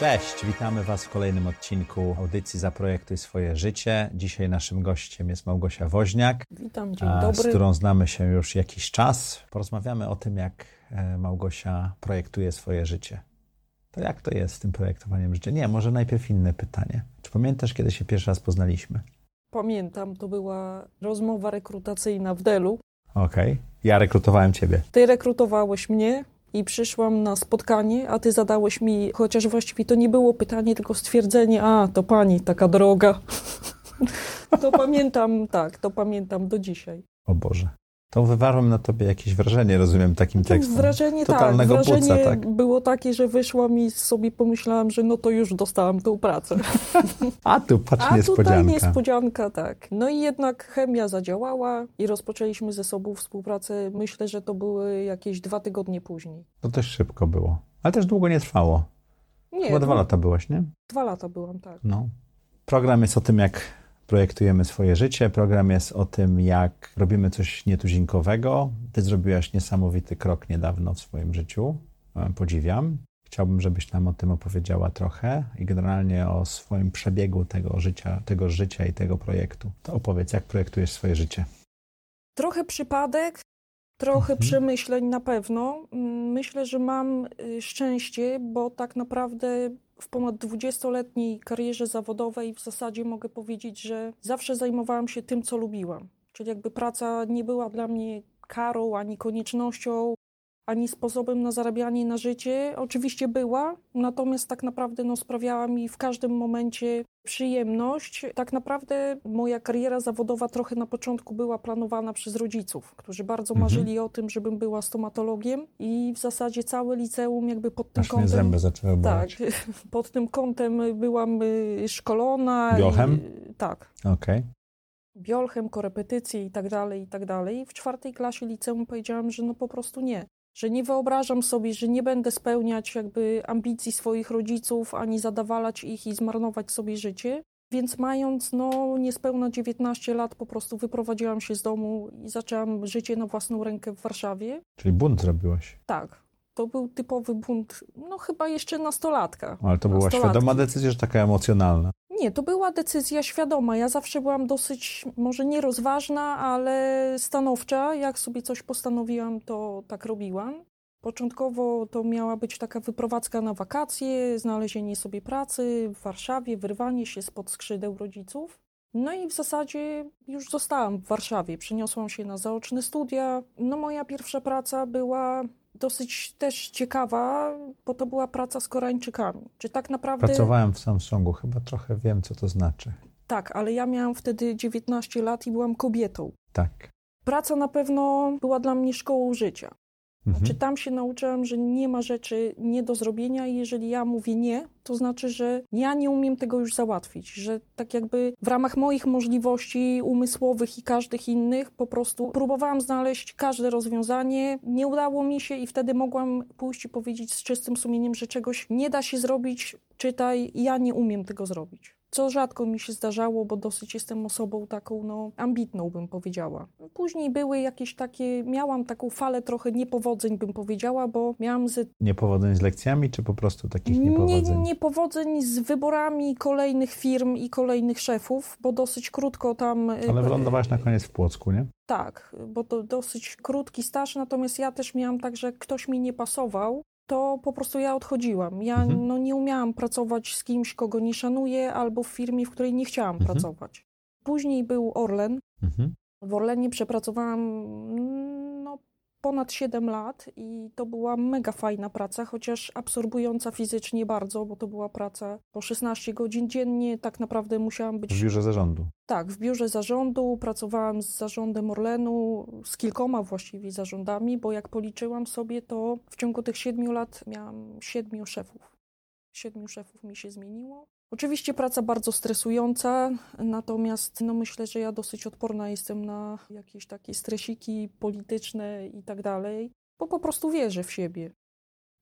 Cześć, witamy Was w kolejnym odcinku audycji Zaprojektuj swoje życie. Dzisiaj naszym gościem jest Małgosia Woźniak. Witam, dzień dobry. Z którą znamy się już jakiś czas. Porozmawiamy o tym, jak e, Małgosia projektuje swoje życie. To jak to jest z tym projektowaniem życia? Nie, może najpierw inne pytanie. Czy pamiętasz, kiedy się pierwszy raz poznaliśmy? Pamiętam, to była rozmowa rekrutacyjna w Delu. Okej, ja rekrutowałem Ciebie. Ty rekrutowałeś mnie i przyszłam na spotkanie, a ty zadałeś mi, chociaż właściwie to nie było pytanie, tylko stwierdzenie, a to pani taka droga. to pamiętam, tak, to pamiętam do dzisiaj. O Boże. To wywarłem na tobie jakieś wrażenie, rozumiem, takim tekstem. Wrażenie Totalnego tak, wrażenie buca, tak? było takie, że wyszłam i sobie pomyślałam, że no to już dostałam tą pracę. A tu patrz A niespodzianka. tutaj niespodzianka, tak. No i jednak chemia zadziałała i rozpoczęliśmy ze sobą współpracę. Myślę, że to były jakieś dwa tygodnie później. To też szybko było. Ale też długo nie trwało. Nie, Chyba dwa dwa, lata byłaś, nie? dwa lata byłam, tak. No. Program jest o tym, jak projektujemy swoje życie. Program jest o tym, jak robimy coś nietuzinkowego. Ty zrobiłaś niesamowity krok niedawno w swoim życiu. E, Podziwiam. Chciałbym, żebyś nam o tym opowiedziała trochę i generalnie o swoim przebiegu tego życia, tego życia i tego projektu. To opowiedz, jak projektujesz swoje życie. Trochę przypadek, trochę Mhm. przemyśleń na pewno. Mm, Myślę, że mam y, szczęście, bo tak naprawdę w ponad 20-letniej karierze zawodowej w zasadzie mogę powiedzieć, że zawsze zajmowałam się tym, co lubiłam. Czyli jakby praca nie była dla mnie karą ani koniecznością, ani sposobem na zarabianie na życie. Oczywiście była, natomiast tak naprawdę no, sprawiała mi w każdym momencie przyjemność. Tak naprawdę moja kariera zawodowa trochę na początku była planowana przez rodziców, którzy bardzo Mhm. marzyli o tym, żebym była stomatologiem i w zasadzie całe liceum jakby pod tym Aż mnie kątem... zęby zaczęły Tak, pod tym kątem byłam y, szkolona. Biochem? I, tak. Okej. Biolchem, korepetycje i tak dalej, i tak dalej. W czwartej klasie liceum powiedziałam, że no po prostu nie. Że nie wyobrażam sobie, że nie będę spełniać jakby ambicji swoich rodziców, ani zadawalać ich i zmarnować sobie życie. Więc mając no niespełna 19 lat po prostu wyprowadziłam się z domu i zaczęłam życie na własną rękę w Warszawie. Czyli bunt zrobiłaś. Tak, to był typowy bunt, no chyba jeszcze nastolatka. Ale to była świadoma decyzja, że taka emocjonalna. Nie, to była decyzja świadoma. Ja zawsze byłam dosyć, może nie rozważna, ale stanowcza. Jak sobie coś postanowiłam, to tak robiłam. Początkowo to miała być taka wyprowadzka na wakacje, znalezienie sobie pracy w Warszawie, wyrwanie się spod skrzydeł rodziców. No i w zasadzie już zostałam w Warszawie. Przeniosłam się na zaoczne studia. No moja pierwsza praca była dosyć też ciekawa, bo to była praca z Koreańczykami. Czy tak naprawdę... Pracowałem w Samsungu, chyba trochę wiem, co to znaczy. Tak, ale ja miałam wtedy 19 lat i byłam kobietą. Tak. Praca na pewno była dla mnie szkołą życia. Mhm. Czy tam się nauczyłam, że nie ma rzeczy nie do zrobienia i jeżeli ja mówię nie, to znaczy, że ja nie umiem tego już załatwić, że tak jakby w ramach moich możliwości umysłowych i każdych innych po prostu próbowałam znaleźć każde rozwiązanie, nie udało mi się i wtedy mogłam pójść i powiedzieć z czystym sumieniem, że czegoś nie da się zrobić, czytaj, ja nie umiem tego zrobić. Co rzadko mi się zdarzało, bo dosyć jestem osobą taką, no, ambitną bym powiedziała. Później były jakieś takie, miałam taką falę trochę niepowodzeń, bym powiedziała, bo miałam z Niepowodzeń z lekcjami, czy po prostu takich nie, niepowodzeń? niepowodzeń z wyborami kolejnych firm i kolejnych szefów, bo dosyć krótko tam. y, Ale wylądowałaś na koniec w Płocku, nie? Tak, bo to dosyć krótki staż, natomiast ja też miałam tak, że ktoś mi nie pasował, to po prostu ja odchodziłam. Ja Mhm. no, nie umiałam pracować z kimś, kogo nie szanuję, albo w firmie, w której nie chciałam Mhm. pracować. Później był Orlen. Mhm. W Orlenie przepracowałam ponad 7 lat i to była mega fajna praca, chociaż absorbująca fizycznie bardzo, bo to była praca po 16 godzin dziennie. Tak naprawdę musiałam być W biurze zarządu. tak, w biurze zarządu pracowałam z zarządem Orlenu, z kilkoma właściwie zarządami, bo jak policzyłam sobie, to w ciągu tych siedmiu lat miałam siedmiu szefów. Siedmiu szefów mi się zmieniło. Oczywiście praca bardzo stresująca, natomiast no myślę, że ja dosyć odporna jestem na jakieś takie stresiki polityczne i tak dalej, bo po prostu wierzę w siebie.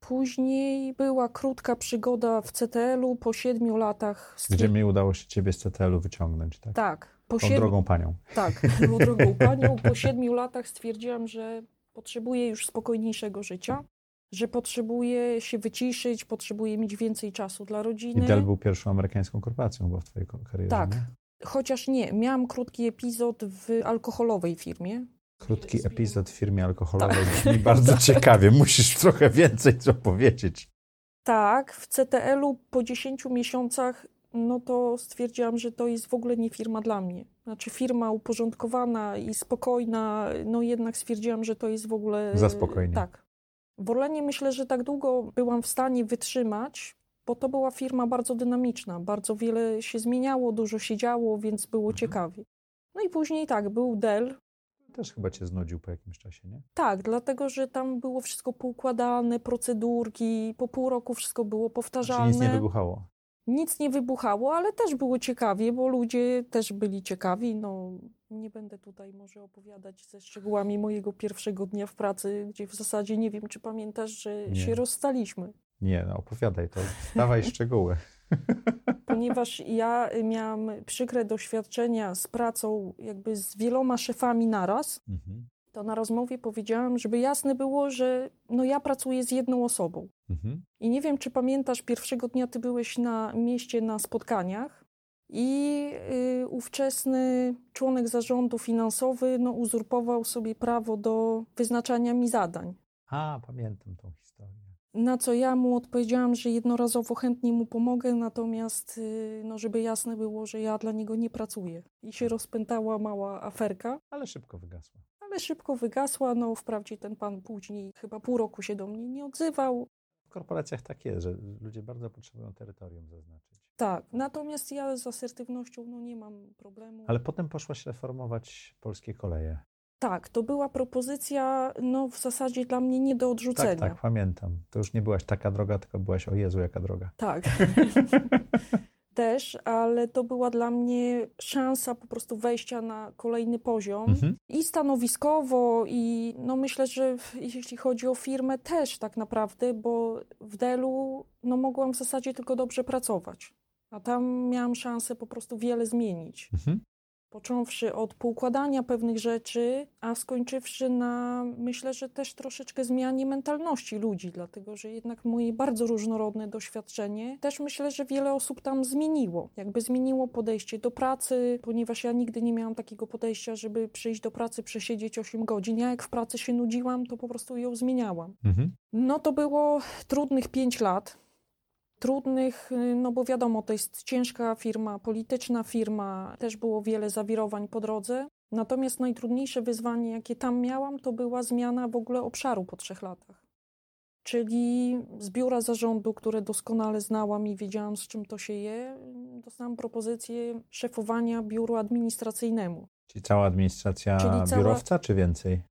Później była krótka przygoda w CTL-u po siedmiu latach. Gdzie mi udało się ciebie z CTL-u wyciągnąć, tak? Tak. Po Tą drogą panią. Tak, tą drogą panią. Po siedmiu latach stwierdziłam, że potrzebuję już spokojniejszego życia, że potrzebuję się wyciszyć, potrzebuję mieć więcej czasu dla rodziny. I Dell był pierwszą amerykańską korporacją w twojej karierze. Tak. Nie? Chociaż nie, miałam krótki epizod w alkoholowej firmie, Krótki epizod w firmie alkoholowej tak. brzmi bardzo ciekawie. Musisz trochę więcej co powiedzieć. Tak, w CTL-u po 10 miesiącach no to stwierdziłam, że to jest w ogóle nie firma dla mnie. Znaczy firma uporządkowana i spokojna, no jednak stwierdziłam, że to jest w ogóle... Za spokojnie. Tak. W Orlenie myślę, że tak długo byłam w stanie wytrzymać, bo to była firma bardzo dynamiczna, bardzo wiele się zmieniało, dużo się działo, więc było mhm. ciekawie. No i później tak, był Dell, też chyba cię znudził po jakimś czasie, nie? Tak, dlatego że tam było wszystko poukładane, procedurki, po pół roku wszystko było powtarzalne. Czyli nic nie wybuchało. Nic nie wybuchało, ale też było ciekawie, bo ludzie też byli ciekawi. No, nie będę tutaj może opowiadać ze szczegółami mojego pierwszego dnia w pracy, gdzie w zasadzie nie wiem, czy pamiętasz, że nie. się rozstaliśmy. Nie, no opowiadaj to, dawaj szczegóły. Ponieważ ja miałam przykre doświadczenia z pracą jakby z wieloma szefami naraz, mhm. to na rozmowie powiedziałam, żeby jasne było, że no ja pracuję z jedną osobą. Mhm. I nie wiem, czy pamiętasz, pierwszego dnia ty byłeś na mieście na spotkaniach i y, ówczesny członek zarządu finansowy no, uzurpował sobie prawo do wyznaczania mi zadań. A, pamiętam tą historię. Na co ja mu odpowiedziałam, że jednorazowo chętnie mu pomogę, natomiast, y, no, żeby jasne było, że ja dla niego nie pracuję. I się rozpętała mała aferka. Ale szybko wygasła. Ale szybko wygasła. No, wprawdzie ten pan później chyba pół roku się do mnie nie odzywał. W korporacjach tak jest, że ludzie bardzo potrzebują terytorium zaznaczyć. Tak, natomiast ja z asertywnością no, nie mam problemu. Ale potem poszłaś reformować polskie koleje. Tak, to była propozycja, no w zasadzie dla mnie nie do odrzucenia. Tak, tak, pamiętam. To już nie byłaś taka droga, tylko byłaś, o Jezu, jaka droga. Tak. Też, ale to była dla mnie szansa po prostu wejścia na kolejny poziom mhm. i stanowiskowo, i no myślę, że jeśli chodzi o firmę też tak naprawdę, bo w Delu no mogłam w zasadzie tylko dobrze pracować, a tam miałam szansę po prostu wiele zmienić. Mhm. Począwszy od poukładania pewnych rzeczy, a skończywszy na, myślę, że też troszeczkę zmianie mentalności ludzi, dlatego że jednak moje bardzo różnorodne doświadczenie też myślę, że wiele osób tam zmieniło. Jakby zmieniło podejście do pracy, ponieważ ja nigdy nie miałam takiego podejścia, żeby przyjść do pracy, przesiedzieć 8 godzin. Ja jak w pracy się nudziłam, to po prostu ją zmieniałam. Mhm. No to było trudnych 5 lat trudnych, y, no bo wiadomo, to jest ciężka firma, polityczna firma, też było wiele zawirowań po drodze. Natomiast najtrudniejsze wyzwanie, jakie tam miałam, to była zmiana w ogóle obszaru po trzech latach. Czyli z biura zarządu, które doskonale znałam i wiedziałam, z czym to się je, dostałam propozycję szefowania biuru administracyjnemu. Czyli cała administracja Czyli cała... biurowca, czy więcej?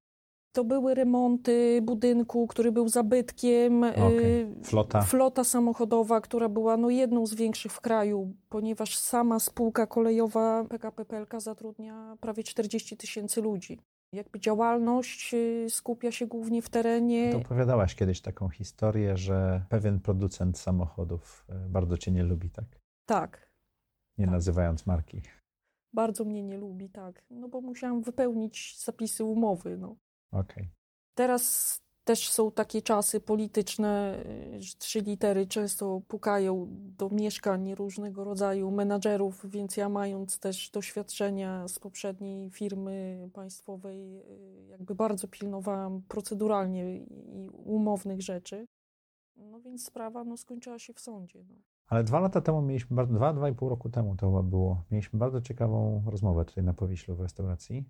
To były remonty budynku, który był zabytkiem. Okay. Flota. Flota samochodowa, która była no, jedną z większych w kraju, ponieważ sama spółka kolejowa PKP PLK zatrudnia prawie 40 tysięcy ludzi. Jakby działalność y, skupia się głównie w terenie. To opowiadałaś kiedyś taką historię, że pewien producent samochodów y, bardzo cię nie lubi, tak? Tak. Nie tak. nazywając marki. Bardzo mnie nie lubi, tak. No bo musiałam wypełnić zapisy umowy. No. Okay. Teraz też są takie czasy polityczne, że trzy litery często pukają do mieszkań różnego rodzaju menadżerów, więc ja mając też doświadczenia z poprzedniej firmy państwowej, jakby bardzo pilnowałam proceduralnie i umownych rzeczy. No więc sprawa no, skończyła się w sądzie. No. Ale dwa lata temu mieliśmy, dwa, dwa i pół roku temu to było, mieliśmy bardzo ciekawą rozmowę tutaj na Powiślu w restauracji.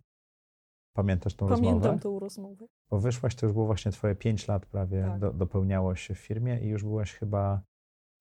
Pamiętasz tą Pamiętam rozmowę? Pamiętam tą rozmowę. Bo wyszłaś, to już było właśnie twoje 5 lat prawie, tak. do, dopełniało się w firmie i już byłaś chyba,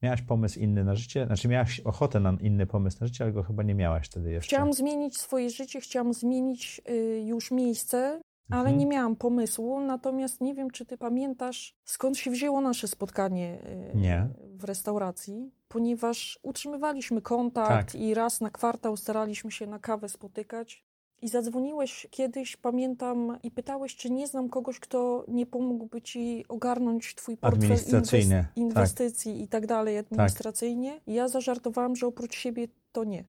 miałaś pomysł inny na życie, znaczy miałaś ochotę na inny pomysł na życie, ale go chyba nie miałaś wtedy jeszcze. Chciałam zmienić swoje życie, chciałam zmienić y, już miejsce, ale mhm. nie miałam pomysłu, natomiast nie wiem, czy ty pamiętasz, skąd się wzięło nasze spotkanie y, w restauracji. ponieważ utrzymywaliśmy kontakt Tak. i raz na kwartał staraliśmy się na kawę spotykać. I zadzwoniłeś kiedyś, pamiętam, i pytałeś, czy nie znam kogoś, kto nie pomógłby ci ogarnąć twój portfel Administracyjnie, tak. inwestycji i tak dalej administracyjnie. I ja zażartowałam, że oprócz siebie to nie.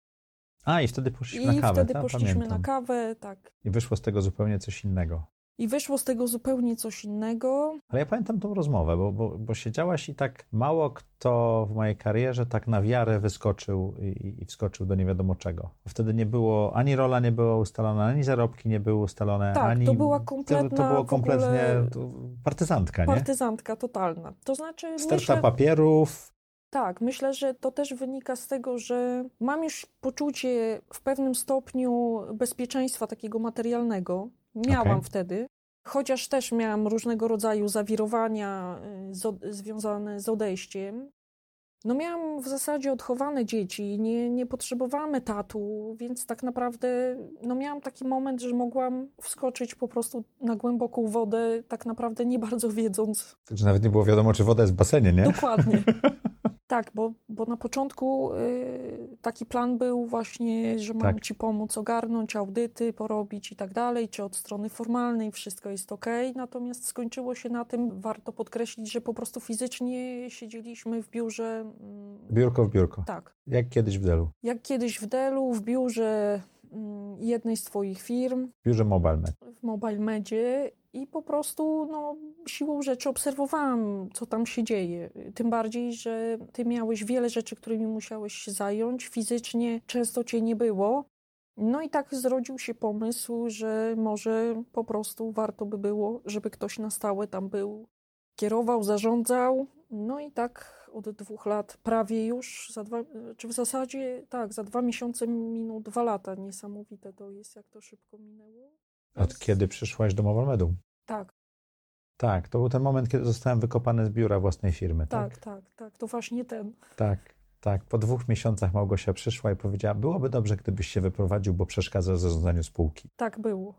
A, i wtedy poszliśmy I na kawę, wtedy tak? poszliśmy Pamiętam. na kawę, tak. I wyszło z tego zupełnie coś innego. I wyszło z tego zupełnie coś innego. Ale ja pamiętam tą rozmowę, bo, bo, bo siedziałaś i tak mało kto w mojej karierze tak na wiarę wyskoczył i, i wskoczył do nie wiadomo czego. Wtedy nie było, ani rola nie była ustalona, ani zarobki nie były ustalone, Tak, ani... to była To, to kompletna było kompletnie to partyzantka, nie? partyzantka totalna. To znaczy, Sterta myślę, papierów, tak, myślę, że to też wynika z tego, że mam już poczucie w pewnym stopniu bezpieczeństwa takiego materialnego. Miałam Okej. wtedy. Chociaż też miałam różnego rodzaju zawirowania y, z, związane z odejściem. No miałam w zasadzie odchowane dzieci, nie, nie potrzebowałam etatu, więc tak naprawdę no miałam taki moment, że mogłam wskoczyć po prostu na głęboką wodę, tak naprawdę nie bardzo wiedząc, także nawet nie było wiadomo, czy woda jest w basenie, nie? Dokładnie. Tak, bo, bo na początku y, taki plan był właśnie, że mam Tak. ci pomóc ogarnąć audyty, porobić i tak dalej, czy od strony formalnej wszystko jest ok. Natomiast skończyło się na tym, warto podkreślić, że po prostu fizycznie siedzieliśmy w biurze. mm, Biurko w biurko. Tak, Jak kiedyś w Delu. jak kiedyś w Delu, w biurze jednej z Twoich firm, W biurze MobileMed. w Mobile Medzie i po prostu no, siłą rzeczy obserwowałam, co tam się dzieje. Tym bardziej, że ty miałeś wiele rzeczy, którymi musiałeś się zająć. Fizycznie często cię nie było. No i tak zrodził się pomysł, że może po prostu warto by było, żeby ktoś na stałe tam był, kierował, zarządzał. No i tak od dwóch lat, prawie już, za dwa, czy w zasadzie tak, za dwa miesiące minął dwa lata. Niesamowite to jest, jak to szybko minęło. Od Więc- kiedy przyszłaś do MobileMedu? Tak, Tak, to był ten moment, kiedy zostałem wykopany z biura własnej firmy, tak? tak, tak, tak. To właśnie ten. Tak, tak. Po dwóch miesiącach Małgosia przyszła i powiedziała, byłoby dobrze, gdybyś się wyprowadził, bo przeszkadza w zarządzaniu spółki. Tak było.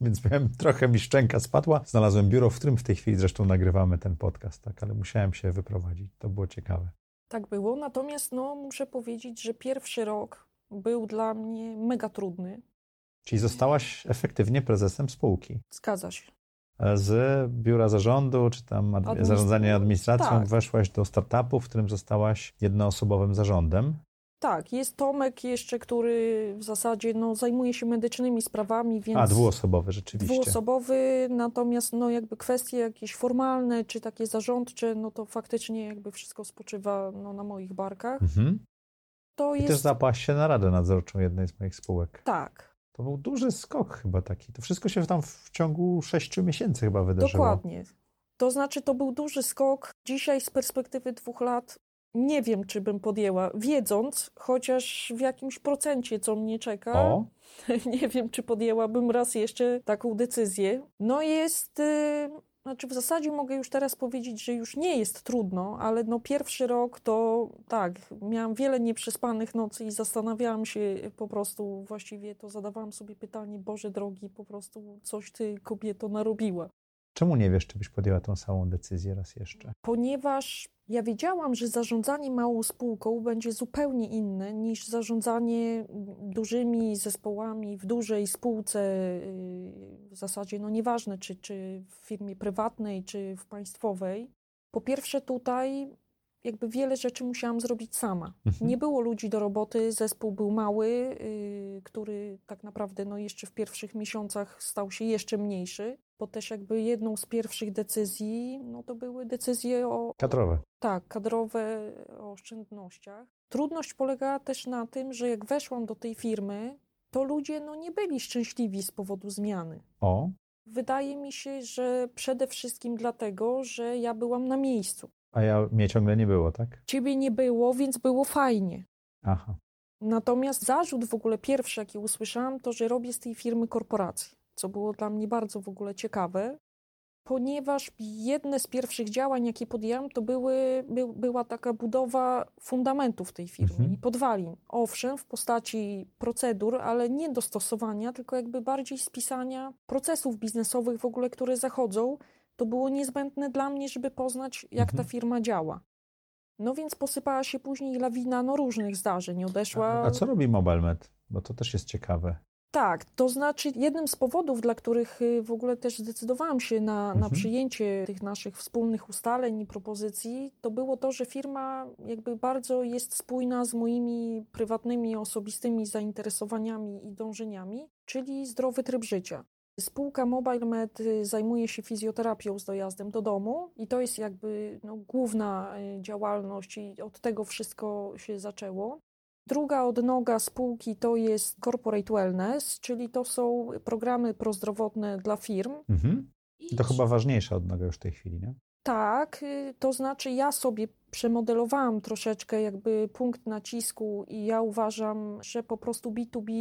Więc miałem, trochę mi szczęka spadła. Znalazłem biuro, w którym w tej chwili zresztą nagrywamy ten podcast, tak, ale musiałem się wyprowadzić. To było ciekawe. Tak było. Natomiast no, muszę powiedzieć, że pierwszy rok był dla mnie mega trudny. Czyli zostałaś efektywnie prezesem spółki. Zgadza się. Z biura zarządu, czy tam zarządzanie administracją, tak. weszłaś do startupu, w którym zostałaś jednoosobowym zarządem. Tak, jest Tomek jeszcze, który w zasadzie no, zajmuje się medycznymi sprawami, więc A, dwuosobowy rzeczywiście. dwuosobowy, natomiast no, jakby kwestie jakieś formalne czy takie zarządcze, no to faktycznie jakby wszystko spoczywa no, na moich barkach. Mhm. To I też jest zapaść się na radę nadzorczą jednej z moich spółek. tak, To był duży skok chyba taki. To wszystko się tam w ciągu sześciu miesięcy chyba wydarzyło. Dokładnie. To znaczy, to był duży skok. Dzisiaj z perspektywy dwóch lat nie wiem, czy bym podjęła, wiedząc chociaż w jakimś procencie, co mnie czeka. O, Nie wiem, czy podjęłabym raz jeszcze taką decyzję. No jest. y, Znaczy, w zasadzie mogę już teraz powiedzieć, że już nie jest trudno, ale no pierwszy rok to tak, miałam wiele nieprzespanych nocy i zastanawiałam się po prostu, właściwie to zadawałam sobie pytanie, Boże drogi, po prostu coś ty kobieto narobiła. czemu nie wiesz, czy byś podjęła tą samą decyzję raz jeszcze? ponieważ ja wiedziałam, że zarządzanie małą spółką będzie zupełnie inne niż zarządzanie dużymi zespołami w dużej spółce, yy, w zasadzie no nieważne czy, czy w firmie prywatnej, czy w państwowej. Po pierwsze tutaj jakby wiele rzeczy musiałam zrobić sama. Mhm. Nie było ludzi do roboty, zespół był mały, yy, który tak naprawdę no jeszcze w pierwszych miesiącach stał się jeszcze mniejszy, bo też jakby jedną z pierwszych decyzji, no to były decyzje o, Kadrowe. tak, kadrowe o oszczędnościach. Trudność polegała też na tym, że jak weszłam do tej firmy, to ludzie no nie byli szczęśliwi z powodu zmiany. O, Wydaje mi się, że przede wszystkim dlatego, że ja byłam na miejscu. a ja mnie ciągle nie było, tak? Ciebie nie było, więc było fajnie. Aha. Natomiast zarzut w ogóle pierwszy, jaki usłyszałam, to, że robię z tej firmy korporację, co było dla mnie bardzo w ogóle ciekawe, ponieważ jedne z pierwszych działań, jakie podjęłam, to były, by, była taka budowa fundamentów tej firmy Mhm. i podwalin. Owszem, w postaci procedur, ale nie dostosowania, tylko jakby bardziej spisania procesów biznesowych w ogóle, które zachodzą. To było niezbędne dla mnie, żeby poznać, jak Mhm. ta firma działa. No więc posypała się później lawina no, różnych zdarzeń. Odeszła. A, a co robi MobileMed? Bo to też jest ciekawe. Tak, to znaczy jednym z powodów, dla których y, w ogóle też zdecydowałam się na, na Mhm. przyjęcie tych naszych wspólnych ustaleń i propozycji, to było to, że firma jakby bardzo jest spójna z moimi prywatnymi, osobistymi zainteresowaniami i dążeniami, czyli zdrowy tryb życia. Spółka MobileMed y, zajmuje się fizjoterapią z dojazdem do domu i to jest jakby no, główna y, działalność i od tego wszystko się zaczęło. Druga odnoga spółki to jest Corporate Wellness, czyli to są programy prozdrowotne dla firm. Mhm. I To chyba ważniejsza odnoga już w tej chwili, nie? Tak, y, to znaczy ja sobie przemodelowałam troszeczkę jakby punkt nacisku i ja uważam, że po prostu B2B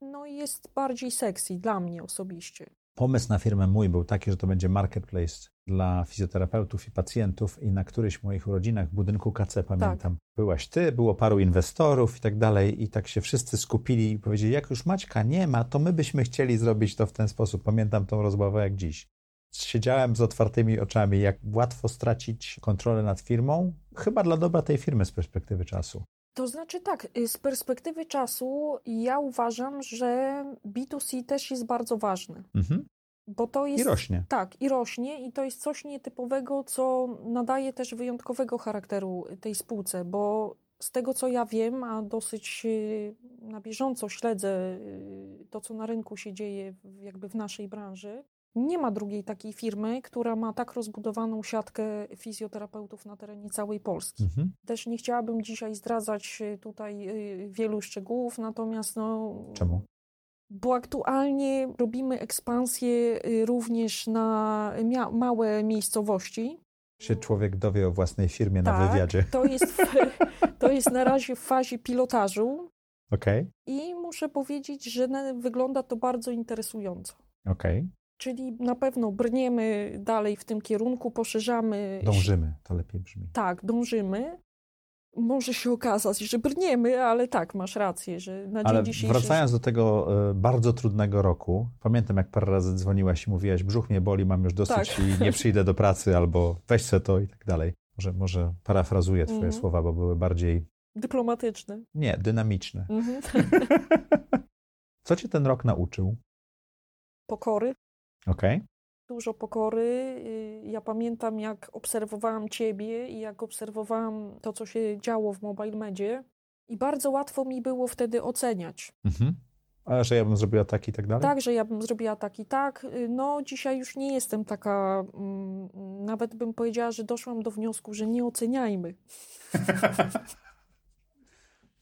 no, jest bardziej sexy dla mnie osobiście. Pomysł na firmę mój był taki, że to będzie marketplace dla fizjoterapeutów i pacjentów i na którychś moich urodzinach w budynku KC, pamiętam, byłaś ty, było paru inwestorów i tak dalej i tak się wszyscy skupili i powiedzieli, jak już Maćka nie ma, to my byśmy chcieli zrobić to w ten sposób. Pamiętam tą rozmowę jak dziś. Siedziałem z otwartymi oczami, jak łatwo stracić kontrolę nad firmą, chyba dla dobra tej firmy z perspektywy czasu. To znaczy tak, y, z perspektywy czasu ja uważam, że B2C też jest bardzo ważny, Mhm. Bo to jest... I rośnie. Tak, i rośnie, i to jest coś nietypowego, co nadaje też wyjątkowego charakteru tej spółce, bo z tego co ja wiem, a dosyć y, na bieżąco śledzę y, to, co na rynku się dzieje, jakby w naszej branży, nie ma drugiej takiej firmy, która ma tak rozbudowaną siatkę fizjoterapeutów na terenie całej Polski. Mhm. Też nie chciałabym dzisiaj zdradzać y, tutaj wielu szczegółów, natomiast no, Czemu? Bo aktualnie robimy ekspansję y, również na małe miejscowości. Się człowiek dowie o własnej firmie na Tak, wywiadzie. To jest, w, to jest na razie w fazie pilotażu Okej, i muszę powiedzieć, że na- wygląda to bardzo interesująco. okej. Czyli na pewno brniemy dalej w tym kierunku, poszerzamy. Dążymy, to lepiej brzmi. Tak, dążymy. Może się okazać, że brniemy, ale tak, masz rację, że na Ale dzień dzisiejszy... wracając do tego e, bardzo trudnego roku, pamiętam jak parę razy dzwoniłaś i mówiłaś, brzuch mnie boli, mam już dosyć Tak. i nie przyjdę do pracy, albo weź se to i tak dalej. Może, może parafrazuję twoje Mhm. słowa, bo były bardziej, Dyplomatyczny. nie, dynamiczne. Mhm. Co cię ten rok nauczył? Pokory. Okej, dużo pokory. Y, Ja pamiętam, jak obserwowałam ciebie i jak obserwowałam to, co się działo w Mobile Medzie. I bardzo łatwo mi było wtedy oceniać. mhm. A że ja bym zrobiła tak i tak dalej? Tak, że ja bym zrobiła tak i tak. Y, No, dzisiaj już nie jestem taka, mm, nawet bym powiedziała, że doszłam do wniosku, że nie oceniajmy.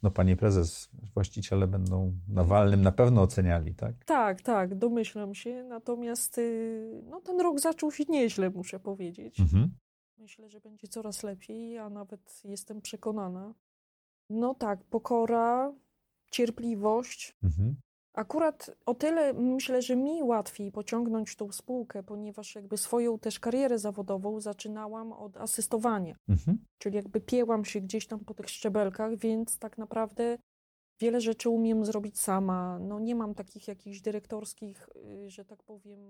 No pani prezes, właściciele będą na walnym na pewno oceniali, tak? Tak, tak, domyślam się. Natomiast y, no, ten rok zaczął się nieźle, muszę powiedzieć. Mhm. Myślę, że będzie coraz lepiej, a nawet jestem przekonana. No tak, pokora, cierpliwość. Mhm. Akurat o tyle myślę, że mi łatwiej pociągnąć tą spółkę, ponieważ jakby swoją też karierę zawodową zaczynałam od asystowania, Mhm. czyli jakby piełam się gdzieś tam po tych szczebelkach, więc tak naprawdę wiele rzeczy umiem zrobić sama. No nie mam takich jakichś dyrektorskich, y, że tak powiem,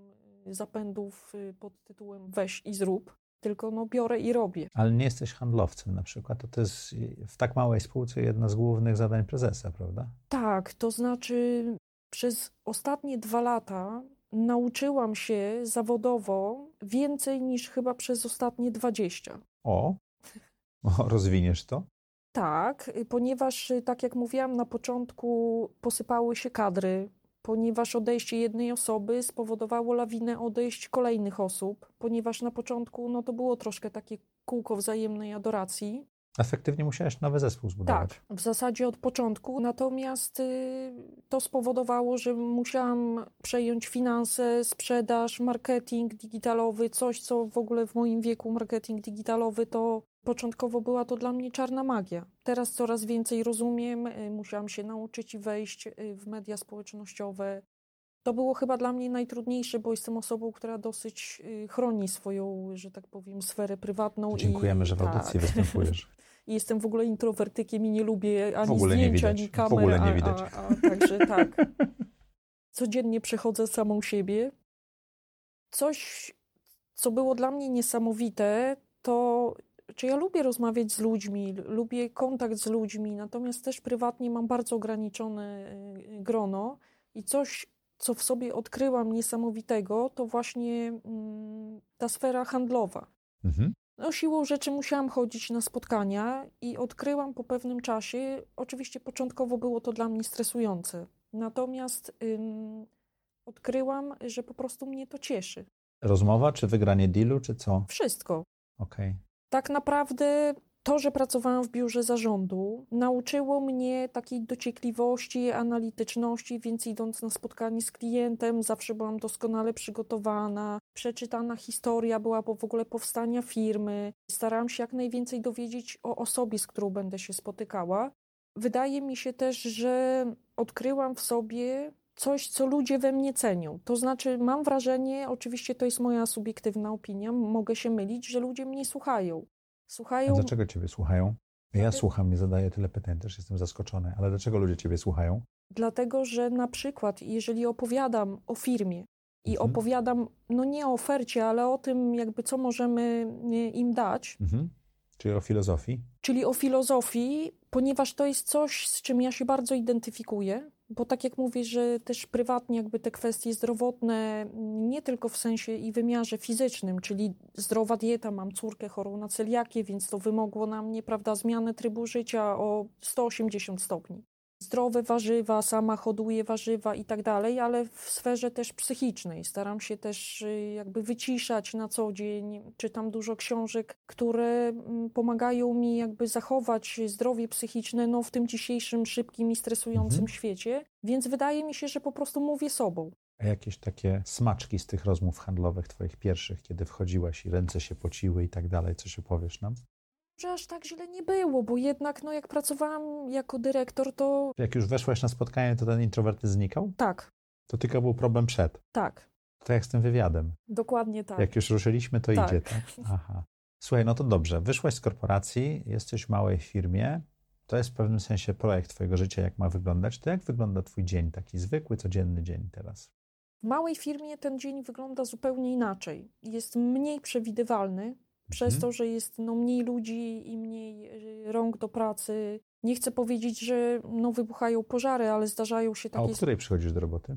y, zapędów y, pod tytułem weź i zrób, tylko no biorę i robię. Ale nie jesteś handlowcem na przykład, to, to jest w tak małej spółce jedna z głównych zadań prezesa, prawda? Tak, to znaczy przez ostatnie dwa lata nauczyłam się zawodowo więcej niż chyba przez ostatnie 20. O, o rozwiniesz to? Tak, ponieważ tak jak mówiłam na początku, posypały się kadry, ponieważ odejście jednej osoby spowodowało lawinę odejść kolejnych osób, ponieważ na początku no to było troszkę takie kółko wzajemnej adoracji. Efektywnie musiałeś nowy zespół zbudować. Tak, w zasadzie od początku, natomiast y, to spowodowało, że musiałam przejąć finanse, sprzedaż, marketing digitalowy, coś co w ogóle w moim wieku marketing digitalowy to początkowo była to dla mnie czarna magia. Teraz coraz więcej rozumiem, y, musiałam się nauczyć wejść y, w media społecznościowe. To było chyba dla mnie najtrudniejsze, bo jestem osobą, która dosyć y, chroni swoją, że tak powiem, sferę prywatną. Dziękujemy, i, że w audycji tak. występujesz. I Jestem w ogóle introwertykiem i nie lubię ani zdjęć, ani W kamer. ogóle nie a- widać. A, a, także tak. Codziennie przechodzę samą siebie. Coś, co było dla mnie niesamowite, to Czy ja lubię rozmawiać z ludźmi, lubię kontakt z ludźmi, natomiast też prywatnie mam bardzo ograniczone y, grono i coś, co w sobie odkryłam niesamowitego, to właśnie mm, ta sfera handlowa. Mhm. No, siłą rzeczy musiałam chodzić na spotkania i odkryłam po pewnym czasie, oczywiście początkowo było to dla mnie stresujące, natomiast ym, odkryłam, że po prostu mnie to cieszy. Rozmowa, czy wygranie dealu, czy co? Wszystko. Okej. Okay. Tak naprawdę to, że pracowałam w biurze zarządu, nauczyło mnie takiej dociekliwości, analityczności, więc idąc na spotkanie z klientem, zawsze byłam doskonale przygotowana. Przeczytana historia była w ogóle powstania firmy. Starałam się jak najwięcej dowiedzieć o osobie, z którą będę się spotykała. Wydaje mi się też, że odkryłam w sobie coś, co ludzie we mnie cenią. To znaczy, mam wrażenie, oczywiście to jest moja subiektywna opinia, mogę się mylić, że ludzie mnie słuchają. Słuchają. A dlaczego ciebie słuchają? Ja słucham, nie zadaję tyle pytań, też jestem zaskoczony, ale dlaczego ludzie ciebie słuchają? Dlatego, że na przykład, jeżeli opowiadam o firmie i mhm. opowiadam, no nie o ofercie, ale o tym, jakby co możemy im dać. Mhm. Czyli o filozofii? Czyli o filozofii, ponieważ to jest coś, z czym ja się bardzo identyfikuję bo tak jak mówię, że też prywatnie jakby te kwestie zdrowotne, nie tylko w sensie i wymiarze fizycznym, czyli zdrowa dieta, mam córkę chorą na celiakię, więc to wymogło na mnie, prawda, zmianę trybu życia o 180 stopni zdrowe warzywa, sama hoduję warzywa i tak dalej, ale w sferze też psychicznej. Staram się też y, jakby wyciszać na co dzień. Czytam dużo książek, które mm, pomagają mi jakby zachować zdrowie psychiczne no, w tym dzisiejszym szybkim i stresującym mhm. świecie. Więc wydaje mi się, że po prostu mówię sobą. A jakieś takie smaczki z tych rozmów handlowych twoich pierwszych, kiedy wchodziłaś i ręce się pociły i tak dalej, co się powiesz nam? Że aż tak źle nie było, bo jednak no, jak pracowałam jako dyrektor, to... Jak już weszłaś na spotkanie, to ten introwertyzm znikał? Tak. To tylko był problem przed? Tak. To jak z tym wywiadem? Dokładnie tak. Jak już ruszyliśmy, to tak. idzie, tak? Aha. Słuchaj, no to dobrze. Wyszłaś z korporacji, jesteś w małej firmie, to jest w pewnym sensie projekt twojego życia, jak ma wyglądać. To jak wygląda twój dzień, taki zwykły, codzienny dzień teraz? W małej firmie ten dzień wygląda zupełnie inaczej. Jest mniej przewidywalny, przez mhm. to, że jest no, mniej ludzi i mniej y, rąk do pracy. Nie chcę powiedzieć, że no, wybuchają pożary, ale zdarzają się takie... A o której przychodzisz do roboty?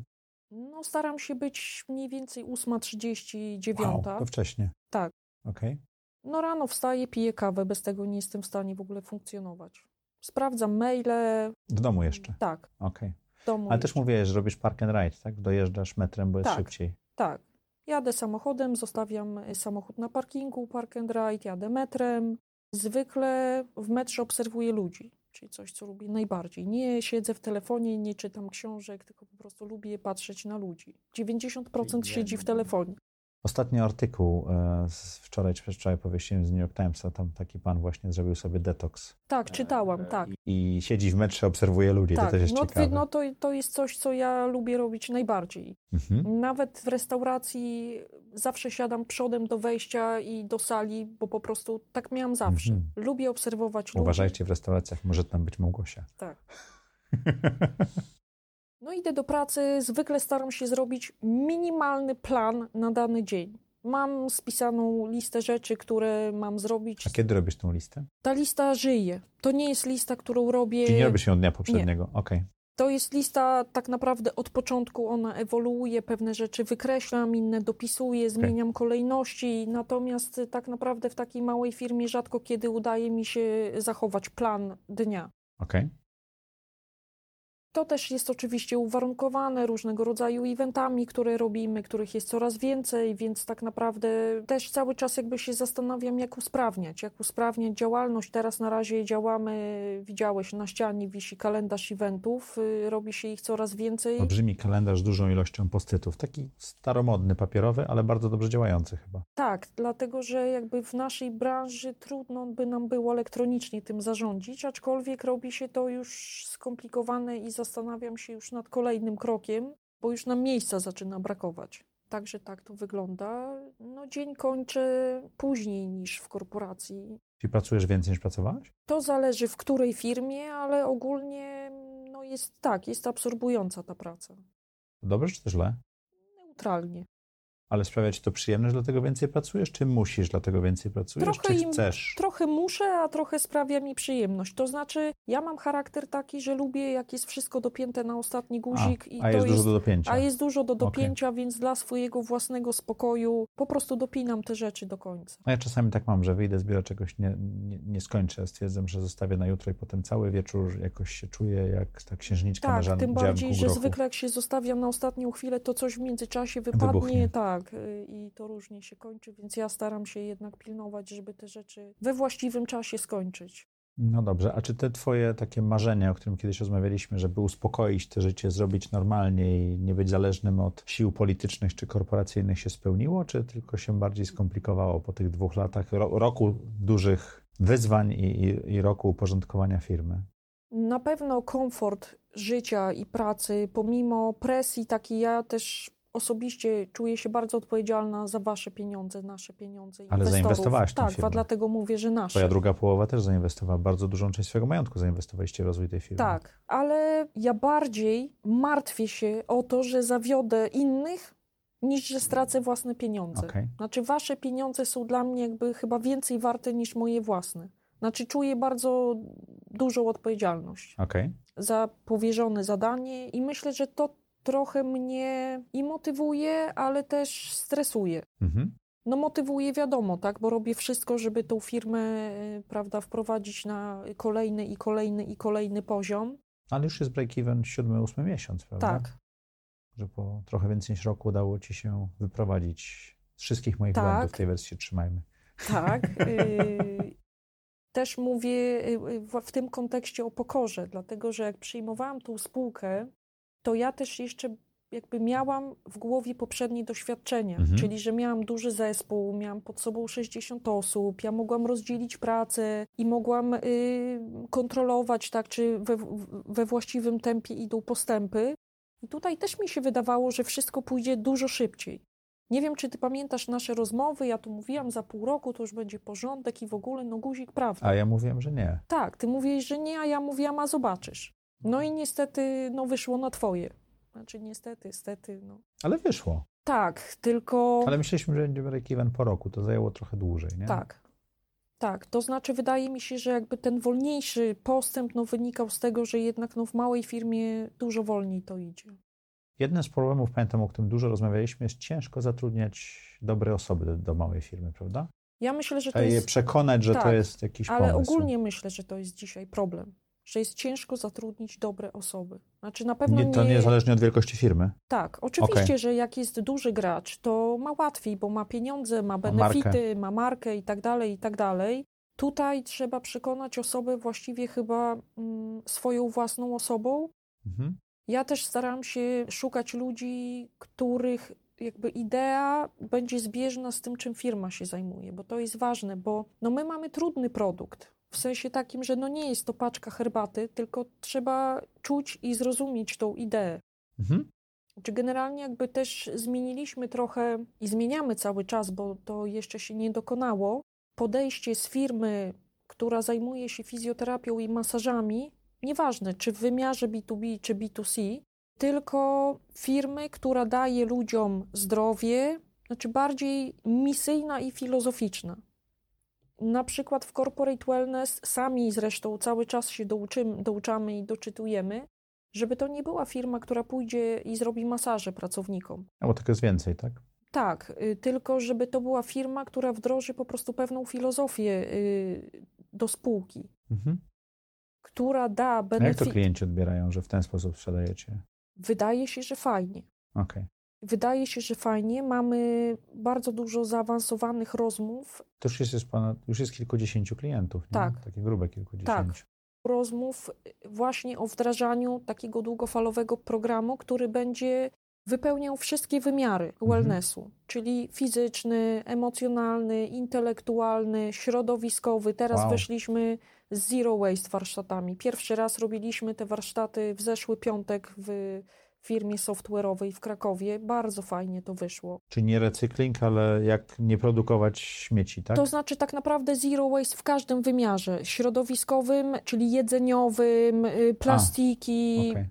No, staram się być mniej więcej 8.39. Wow, to wcześnie. Tak. Okej. Okay. No rano wstaję, piję kawę, bez tego nie jestem w stanie w ogóle funkcjonować. Sprawdzam maile. W domu jeszcze? Tak. Okej. Okay. Ale też mówiłeś, że robisz park and ride, tak? Dojeżdżasz metrem, bo jest tak, szybciej. Tak. Jadę samochodem, zostawiam y, samochód na parkingu, park and ride, jadę metrem. Zwykle w metrze obserwuję ludzi, czyli coś, co lubię najbardziej. Nie siedzę w telefonie, nie czytam książek, tylko po prostu lubię patrzeć na ludzi. 90% siedzi w telefonie. Ostatni artykuł e, wczoraj czy wczoraj powieściłem z New York Timesa, tam taki pan właśnie zrobił sobie detoks. Tak, czytałam, e, tak. I siedzi w metrze, obserwuje ludzi, tak. to też jest no, ciekawe. No to, to jest coś, co ja lubię robić najbardziej. Mhm. Nawet w restauracji zawsze siadam przodem do wejścia i do sali, bo po prostu tak miałam zawsze. Mhm. Lubię obserwować ludzi. Uważajcie w restauracjach, może tam być Małgosia. Tak. No idę do pracy, zwykle staram się zrobić minimalny plan na dany dzień. Mam spisaną listę rzeczy, które mam zrobić. A kiedy robisz tą listę? Ta lista żyje. To nie jest lista, którą robię. Czyli nie robisz ją dnia poprzedniego? Okej. Okay. To jest lista tak naprawdę od początku, ona ewoluuje, pewne rzeczy wykreślam, inne dopisuję, zmieniam okay. kolejności, natomiast tak naprawdę w takiej małej firmie rzadko kiedy udaje mi się zachować plan dnia. Okay. To też jest oczywiście uwarunkowane różnego rodzaju eventami, które robimy, których jest coraz więcej, więc tak naprawdę też cały czas jakby się zastanawiam, jak usprawniać, jak usprawniać działalność. Teraz na razie działamy, widziałeś, na ścianie wisi kalendarz eventów, y, robi się ich coraz więcej. Olbrzymi kalendarz z dużą ilością postytów, taki staromodny, papierowy, ale bardzo dobrze działający chyba. Tak, dlatego że jakby w naszej branży trudno by nam było elektronicznie tym zarządzić, aczkolwiek robi się to już skomplikowane i zastanawiam się już nad kolejnym krokiem, bo już nam miejsca zaczyna brakować. Także tak to wygląda. No, dzień kończę później niż w korporacji. Czy pracujesz więcej niż pracowałaś? To zależy w której firmie, ale ogólnie no jest tak, jest absorbująca ta praca. Dobrze czy źle? Neutralnie. Ale sprawia ci to przyjemność, dlatego więcej pracujesz, czy musisz, dlatego więcej pracujesz, Trochę czy im- chcesz? Trochę muszę, a trochę sprawia mi przyjemność. To znaczy, ja mam charakter taki, że lubię, jak jest wszystko dopięte na ostatni guzik i a to jest dużo do dopięcia. A jest dużo do dopięcia, więc dla swojego własnego spokoju po prostu dopinam te rzeczy do końca. No ja czasami tak mam, że wyjdę z biura, czegoś nie, nie, nie skończę, stwierdzam, że zostawię na jutro i potem cały wieczór jakoś się czuję jak ta księżniczka na Tak, żan- tym bardziej, że grochu. zwykle jak się zostawia na ostatnią chwilę, to coś w międzyczasie wypadnie, Wybuchnie. tak, y, i to różnie się kończy, więc ja staram się jednak pilnować, żeby te rzeczy we właściwym czasie skończyć. No dobrze, a czy te twoje takie marzenia, o którym kiedyś rozmawialiśmy, żeby uspokoić to życie, zrobić normalnie i nie być zależnym od sił politycznych czy korporacyjnych się spełniło, czy tylko się bardziej skomplikowało po tych dwóch latach, ro, roku dużych wyzwań i, i, i roku uporządkowania firmy? Na pewno komfort życia i pracy, pomimo presji takiej, ja też osobiście czuję się bardzo odpowiedzialna za wasze pieniądze, nasze pieniądze. Ale inwestorów. zainwestowałaś w Tak, dlatego mówię, że nasze. Twoja druga połowa też zainwestowała bardzo dużą część swojego majątku, zainwestowaliście w rozwój tej firmy. Tak, ale ja bardziej martwię się o to, że zawiodę innych, niż że stracę własne pieniądze. Okej. Znaczy, wasze pieniądze są dla mnie jakby chyba więcej warte niż moje własne. Znaczy, czuję bardzo dużą odpowiedzialność Okej. za powierzone zadanie i myślę, że to trochę mnie i motywuje, ale też stresuje. Mhm. No motywuje wiadomo, tak, bo robię wszystko, żeby tą firmę, y, prawda, wprowadzić na kolejny i kolejny i kolejny poziom. Ale już jest break-even siódmy, ósmy miesiąc, prawda? Tak, Że po trochę więcej niż roku udało ci się wyprowadzić z wszystkich moich Tak. błędów. tej wersji trzymajmy. tak. y, Też mówię y, w tym kontekście o pokorze, dlatego że jak przyjmowałam tą spółkę, to ja też jeszcze jakby miałam w głowie poprzednie doświadczenia, Mhm. czyli że miałam duży zespół, miałam pod sobą 60 osób, ja mogłam rozdzielić pracę i mogłam y, kontrolować, tak, czy we, we właściwym tempie idą postępy. I tutaj też mi się wydawało, że wszystko pójdzie dużo szybciej. Nie wiem, czy ty pamiętasz nasze rozmowy, ja tu mówiłam, za pół roku to już będzie porządek i w ogóle, no guzik, prawda. A ja mówiłem, że nie. Tak, ty mówiłeś, że nie, a ja mówiłam, a zobaczysz. No i niestety, no wyszło na twoje. Znaczy niestety, stety, no. Ale wyszło. Tak, tylko... Ale myśleliśmy, że będzie break-even po roku. To zajęło trochę dłużej, nie? Tak. Tak, to znaczy wydaje mi się, że jakby ten wolniejszy postęp no, wynikał z tego, że jednak no, w małej firmie dużo wolniej to idzie. Jednym z problemów, pamiętam, o którym dużo rozmawialiśmy, jest ciężko zatrudniać dobre osoby do, do małej firmy, prawda? Ja myślę, że to Trzeba je jest... przekonać, że to tak, jest jakiś Ale pomysł. ogólnie myślę, że to jest dzisiaj problem. Że jest ciężko zatrudnić dobre osoby. Znaczy na pewno Nie, to niezależnie od wielkości firmy. Tak, oczywiście, Okej. że jak jest duży gracz, to ma łatwiej, bo ma pieniądze, ma markę. benefity, ma markę i tak dalej, i tak dalej. Tutaj trzeba przekonać osobę właściwie chyba mm, swoją własną osobą. Mhm. Ja też staram się szukać ludzi, których jakby idea będzie zbieżna z tym, czym firma się zajmuje, bo to jest ważne, bo no my mamy trudny produkt. W sensie takim, że no nie jest to paczka herbaty, tylko trzeba czuć i zrozumieć tą ideę. Mhm. Czy generalnie jakby też zmieniliśmy trochę i zmieniamy cały czas, bo to jeszcze się nie dokonało, podejście z firmy, która zajmuje się fizjoterapią i masażami, nieważne czy w wymiarze B2B czy B2C, tylko firmy, która daje ludziom zdrowie, znaczy bardziej misyjna i filozoficzna. Na przykład w Corporate Wellness sami zresztą cały czas się douczymy, douczamy i doczytujemy, żeby to nie była firma, która pójdzie i zrobi masaże pracownikom. No bo tego jest więcej, tak? Tak, y, tylko żeby to była firma, która wdroży po prostu pewną filozofię y, do spółki, Mhm. która da A jak to benefit. klienci odbierają, że w ten sposób sprzedajecie? Wydaje się, że fajnie. Okej. Wydaje się, że fajnie. Mamy bardzo dużo zaawansowanych rozmów, To już jest, jest ponad, już jest kilkudziesięciu klientów, nie? Tak. Takie grube kilkudziesięciu. Tak. rozmów właśnie o wdrażaniu takiego długofalowego programu, który będzie wypełniał wszystkie wymiary Mhm. wellnessu, czyli fizyczny, emocjonalny, intelektualny, środowiskowy. Teraz Wow. weszliśmy z zero waste warsztatami. Pierwszy raz robiliśmy te warsztaty w zeszły piątek w firmie software'owej w Krakowie. Bardzo fajnie to wyszło. Czyli nie recykling, ale jak nie produkować śmieci, tak? To znaczy tak naprawdę zero waste w każdym wymiarze. Środowiskowym, czyli jedzeniowym, y, plastiki, Okej.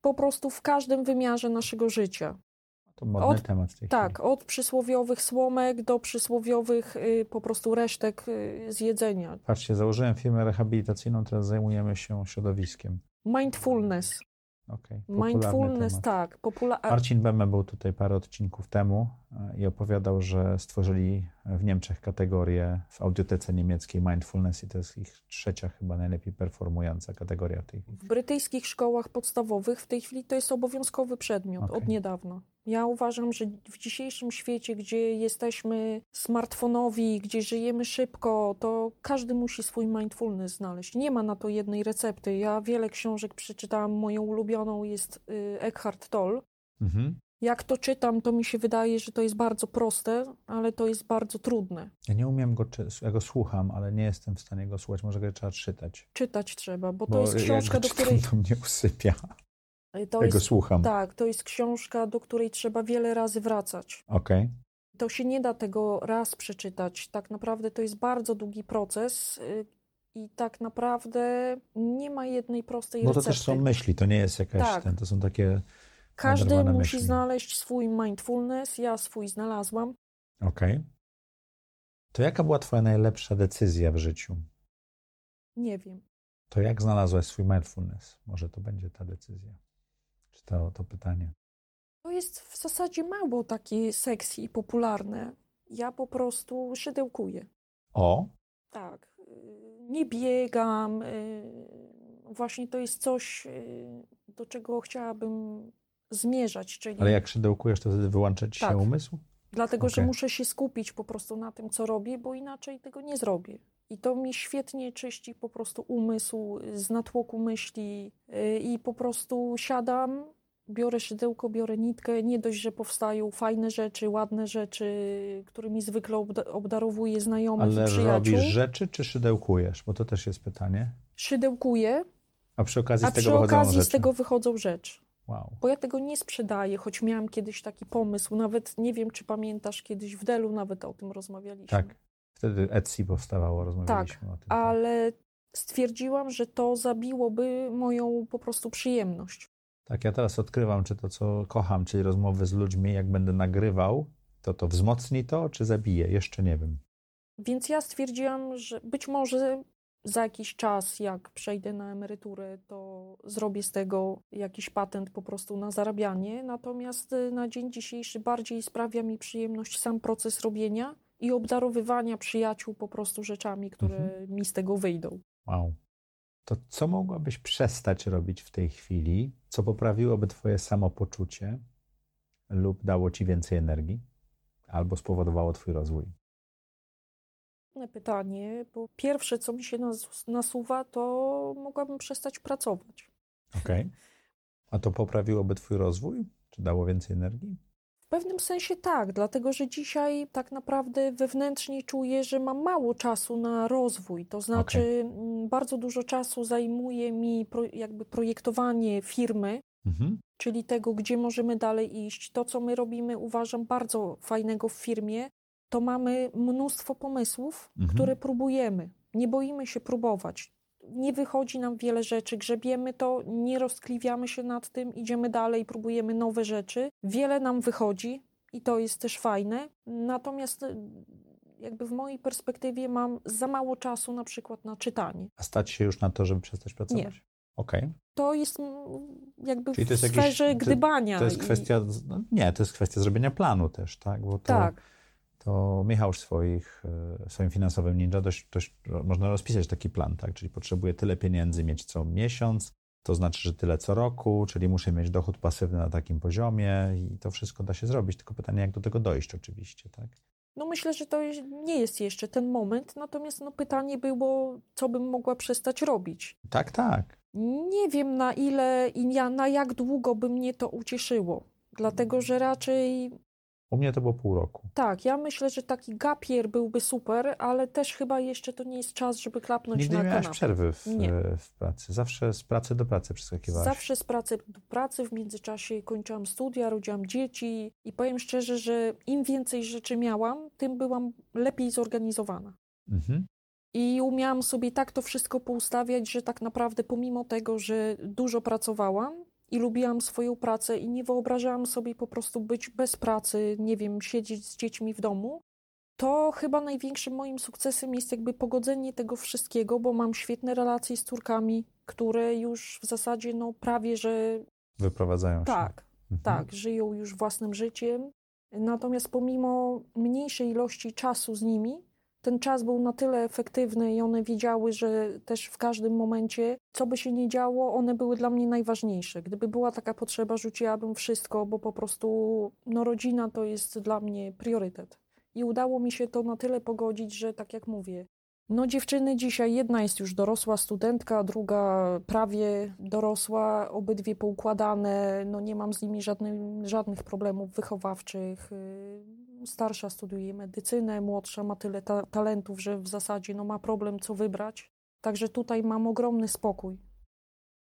po prostu w każdym wymiarze naszego życia. To modny Od- temat tej Tak, chwili. od przysłowiowych słomek do przysłowiowych y, po prostu resztek y, z jedzenia. Patrzcie, założyłem firmę rehabilitacyjną, teraz zajmujemy się środowiskiem. Mindfulness. Popularny Mindfulness, temat. tak. Popula- Marcin Bemme był tutaj parę odcinków temu e, i opowiadał, że stworzyli w Niemczech kategorię w audiotece niemieckiej mindfulness i to jest ich trzecia chyba najlepiej performująca kategoria w tej. W brytyjskich szkołach podstawowych w tej chwili to jest obowiązkowy przedmiot Okej. od niedawna. Ja uważam, że w dzisiejszym świecie, gdzie jesteśmy smartfonowi, gdzie żyjemy szybko, to każdy musi swój mindfulness znaleźć. Nie ma na to jednej recepty. Ja wiele książek przeczytałam. Moją ulubioną jest y, Eckhart Tolle. Mhm. Jak to czytam, to mi się wydaje, że to jest bardzo proste, ale to jest bardzo trudne. Ja nie umiem go, ja go słucham, ale nie jestem w stanie go słuchać, może go trzeba czytać. Czytać trzeba, bo to Bo jest jak książka, do której. to mnie usypia, To jak go jest, słucham. tak, to jest książka, do której trzeba wiele razy wracać. Okej. To się nie da tego raz przeczytać. Tak naprawdę to jest bardzo długi proces y, i tak naprawdę nie ma jednej prostej Bo to recepty. też są myśli, to nie jest jakaś, Tak. ten, to są takie, Każdy musi myśli. znaleźć swój mindfulness. Ja swój znalazłam. okej. To jaka była twoja najlepsza decyzja w życiu? Nie wiem. To jak znalazłaś swój mindfulness? Może to będzie ta decyzja. To, to pytanie? To jest w zasadzie mało takie sexy i popularne. Ja po prostu szydełkuję. O, Tak. y, Nie biegam. y, Właśnie to jest coś, y, do czego chciałabym zmierzać, czyli ale jak szydełkujesz, to wtedy wyłącza ci się Tak. umysł? dlatego, że okej. muszę się skupić po prostu na tym, co robię, bo inaczej tego nie zrobię. I to mi świetnie czyści po prostu umysł z natłoku myśli i po prostu siadam, biorę szydełko, biorę nitkę. Nie dość, że powstają fajne rzeczy, ładne rzeczy, którymi zwykle obda- obdarowuję znajomych Ale i przyjaciół. robisz rzeczy, czy szydełkujesz? Bo to też jest pytanie. Szydełkuję, A przy okazji a z tego przy wychodzą okazji rzeczy. z tego wychodzą rzeczy. Wow. Bo ja tego nie sprzedaję, choć miałam kiedyś taki pomysł, nawet nie wiem, czy pamiętasz, kiedyś w Delu nawet o tym rozmawialiśmy. Tak. Wtedy Etsy powstawało, rozmawialiśmy o tym. tak. Ale stwierdziłam, że to zabiłoby moją po prostu przyjemność. Tak, ja teraz odkrywam, czy to, co kocham, czyli rozmowy z ludźmi, jak będę nagrywał, to to wzmocni to, czy zabije? Jeszcze nie wiem. Więc ja stwierdziłam, że być może za jakiś czas, jak przejdę na emeryturę, to zrobię z tego jakiś patent po prostu na zarabianie. Natomiast y, na dzień dzisiejszy bardziej sprawia mi przyjemność sam proces robienia i obdarowywania przyjaciół po prostu rzeczami, które mi z tego wyjdą. Wow. To co mogłabyś przestać robić w tej chwili, co poprawiłoby twoje samopoczucie lub dało ci więcej energii, albo spowodowało twój rozwój? Pytanie, bo pierwsze, co mi się nas, nasuwa, to mogłabym przestać pracować. Okej. A to poprawiłoby twój rozwój? Czy dało więcej energii? W pewnym sensie tak, dlatego że dzisiaj tak naprawdę wewnętrznie czuję, że mam mało czasu na rozwój. To znaczy, mm, bardzo dużo czasu zajmuje mi pro, jakby projektowanie firmy, Mhm. czyli tego, gdzie możemy dalej iść. To, co my robimy, uważam bardzo fajnego w firmie, to mamy mnóstwo pomysłów, Mhm. które próbujemy. Nie boimy się próbować. Nie wychodzi nam wiele rzeczy, grzebiemy to, nie rozkliwiamy się nad tym, idziemy dalej, próbujemy nowe rzeczy. Wiele nam wychodzi i to jest też fajne. Natomiast y, jakby w mojej perspektywie mam za mało czasu na przykład na czytanie. A stać się już na to, żeby przestać pracować? Okej. To jest mm, jakby Czyli w to jest jakiś- sferze to- gdybania. To jest i- kwestia, no nie, to jest kwestia zrobienia planu też, tak? Bo to, Tak, to Michał swoich, e, swoim finansowym ninja dość, dość można rozpisać taki plan, tak? Czyli potrzebuję tyle pieniędzy mieć co miesiąc, to znaczy, że tyle co roku, czyli muszę mieć dochód pasywny na takim poziomie i to wszystko da się zrobić, tylko pytanie, jak do tego dojść oczywiście, tak? No myślę, że to nie jest jeszcze ten moment, natomiast no pytanie było, co bym mogła przestać robić. Tak, tak. Nie wiem na ile i na jak długo by mnie to ucieszyło, dlatego że raczej U mnie to było pół roku. tak, ja myślę, że taki gapier byłby super, ale też chyba jeszcze to nie jest czas, żeby klapnąć Nigdy na nie miałeś kanapę. przerwy w, Nie. w pracy. Zawsze z pracy do pracy przeskakiwałaś. Zawsze z pracy do pracy, w międzyczasie kończyłam studia, rodziłam dzieci i powiem szczerze, że im więcej rzeczy miałam, tym byłam lepiej zorganizowana. Mhm. I umiałam sobie tak to wszystko poustawiać, że tak naprawdę pomimo tego, że dużo pracowałam i lubiłam swoją pracę i nie wyobrażałam sobie po prostu być bez pracy, nie wiem, siedzieć z dziećmi w domu, to chyba największym moim sukcesem jest jakby pogodzenie tego wszystkiego, bo mam świetne relacje z córkami, które już w zasadzie no prawie, że... Wyprowadzają się. Tak, mhm. tak, żyją już własnym życiem. Natomiast pomimo mniejszej ilości czasu z nimi, ten czas był na tyle efektywny i one wiedziały, że też w każdym momencie, co by się nie działo, one były dla mnie najważniejsze. Gdyby była taka potrzeba, rzuciłabym wszystko, bo po prostu no, rodzina to jest dla mnie priorytet. I udało mi się to na tyle pogodzić, że tak jak mówię, no dziewczyny dzisiaj, jedna jest już dorosła studentka, druga prawie dorosła, obydwie poukładane, no nie mam z nimi żadnych, żadnych problemów wychowawczych. Y, starsza studiuje medycynę, młodsza ma tyle ta talentów, że w zasadzie no ma problem co wybrać. Także tutaj mam ogromny spokój.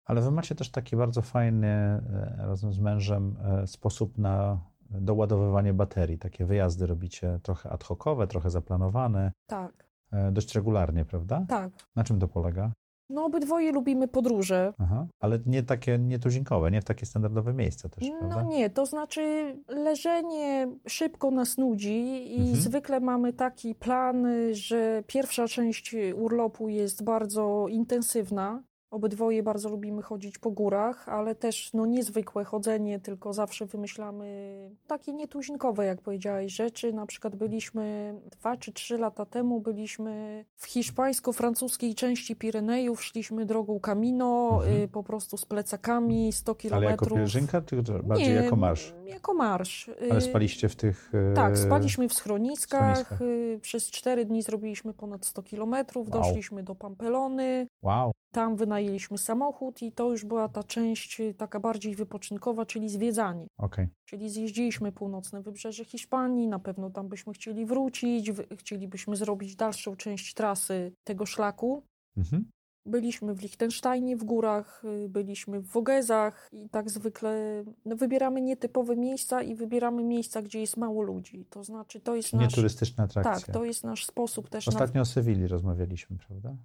Ale wy macie też taki bardzo fajny, e, razem z mężem, e, sposób na doładowywanie baterii. Takie wyjazdy robicie trochę ad hocowe, trochę zaplanowane. Tak. E, dość regularnie, prawda? Tak. Na czym to polega? No, obydwoje lubimy podróże. Aha, ale nie takie nietuzinkowe, nie w takie standardowe miejsca też, no prawda? No nie, to znaczy leżenie szybko nas nudzi i mhm. zwykle mamy taki plan, że pierwsza część urlopu jest bardzo intensywna, Obydwoje bardzo lubimy chodzić po górach, ale też no, niezwykłe chodzenie, tylko zawsze wymyślamy takie nietuzinkowe, jak powiedziałeś, rzeczy. Na przykład byliśmy dwa czy trzy lata temu, byliśmy w hiszpańsko-francuskiej części Pirenejów, szliśmy drogą Camino, mhm. y, po prostu z plecakami, 100 kilometrów. Ale jako pielgrzymka, czy bardziej Nie, jako marsz? jako marsz. Ale y, spaliście w tych... Y, tak, spaliśmy w schroniskach. schroniskach. Y, przez cztery dni zrobiliśmy ponad 100 kilometrów, wow. doszliśmy do Pampelony. Wow. Tam wynajęliśmy samochód i to już była ta część taka bardziej wypoczynkowa, czyli zwiedzanie. Okay. Czyli zjeździliśmy północne wybrzeże Hiszpanii, na pewno tam byśmy chcieli wrócić, chcielibyśmy zrobić dalszą część trasy tego szlaku. Mhm. Byliśmy w Liechtensteinie w górach, byliśmy w Wogezach i tak zwykle no, wybieramy nietypowe miejsca i wybieramy miejsca, gdzie jest mało ludzi. To znaczy, to jest nasz... Nieturystyczna atrakcja. Tak, to jest nasz sposób też... Ostatnio na... o Sewilli rozmawialiśmy, prawda?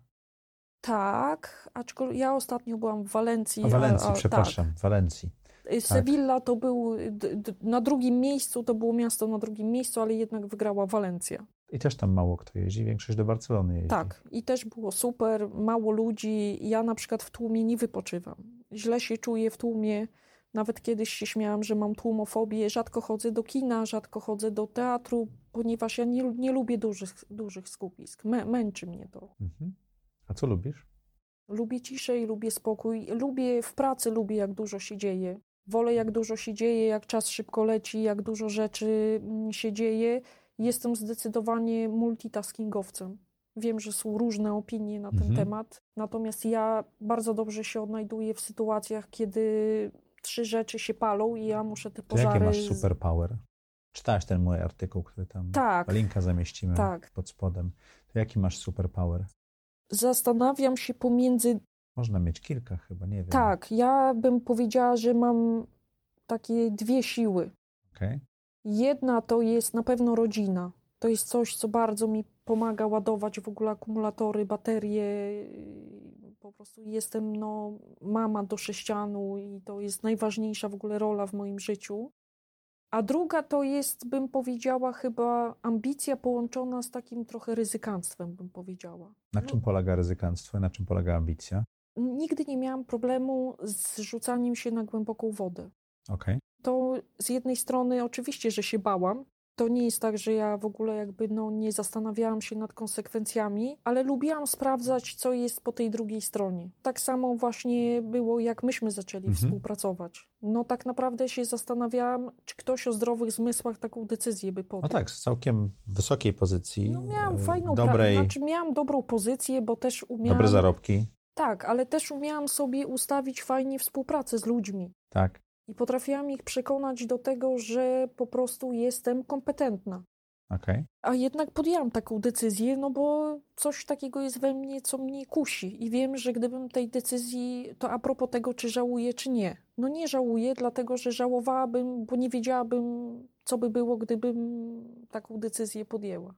Tak, aczkolwiek ja ostatnio byłam w Walencji. W Walencji, a, a, przepraszam, tak. Walencji. Y, tak. Sevilla to był na drugim miejscu, to było miasto na drugim miejscu, ale jednak wygrała Walencja. I też tam mało kto jeździ, większość do Barcelony jeździ. Tak, i też było super, mało ludzi. Ja na przykład w tłumie nie wypoczywam. Źle się czuję w tłumie. Nawet kiedyś się śmiałam, że mam tłumofobię. Rzadko chodzę do kina, rzadko chodzę do teatru, ponieważ ja nie, nie lubię dużych, dużych skupisk. Mę, męczy mnie to. Mhm. A co lubisz? Lubię ciszę i lubię spokój. Lubię w pracy, lubię jak dużo się dzieje. Wolę jak dużo się dzieje, jak czas szybko leci, jak dużo rzeczy mm, się dzieje. Jestem zdecydowanie multitaskingowcem. Wiem, że są różne opinie na ten mhm. temat, natomiast ja bardzo dobrze się odnajduję w sytuacjach, kiedy trzy rzeczy się palą i ja muszę te pożary... To jakie masz superpower? Czytałaś ten mój artykuł, który tam... Tak. Linka zamieścimy tak. pod spodem. To jaki masz superpower? Zastanawiam się pomiędzy. Można mieć kilka chyba, nie wiem. Tak, ja bym powiedziała, że mam takie dwie siły. Okay. Jedna to jest na pewno rodzina. To jest coś, co bardzo mi pomaga ładować w ogóle akumulatory, baterie. Po prostu jestem no, mama do sześcianu i to jest najważniejsza w ogóle rola w moim życiu. A druga to jest, bym powiedziała, chyba ambicja połączona z takim trochę ryzykanstwem, bym powiedziała. Na czym polega ryzykanstwo i na czym polega ambicja? Nigdy nie miałam problemu z rzucaniem się na głęboką wodę. Okay. To z jednej strony oczywiście, że się bałam, to nie jest tak, że ja w ogóle jakby no, nie zastanawiałam się nad konsekwencjami, ale lubiłam sprawdzać, co jest po tej drugiej stronie. Tak samo właśnie było, jak myśmy zaczęli mhm. współpracować. No tak naprawdę się zastanawiałam, czy ktoś o zdrowych zmysłach taką decyzję by podjął. No tak, z całkiem wysokiej pozycji. No miałam e, fajną dobrej... Znaczy miałam dobrą pozycję, bo też umiałam... Dobre zarobki. Tak, ale też umiałam sobie ustawić fajnie współpracę z ludźmi. Tak i potrafiłam ich przekonać do tego, że po prostu jestem kompetentna. Okay. A jednak podjęłam taką decyzję, no bo coś takiego jest we mnie, co mnie kusi. I wiem, że gdybym tej decyzji, to a propos tego, czy żałuję, czy nie. No nie żałuję, dlatego że żałowałabym, bo nie wiedziałabym, co by było, gdybym taką decyzję podjęła.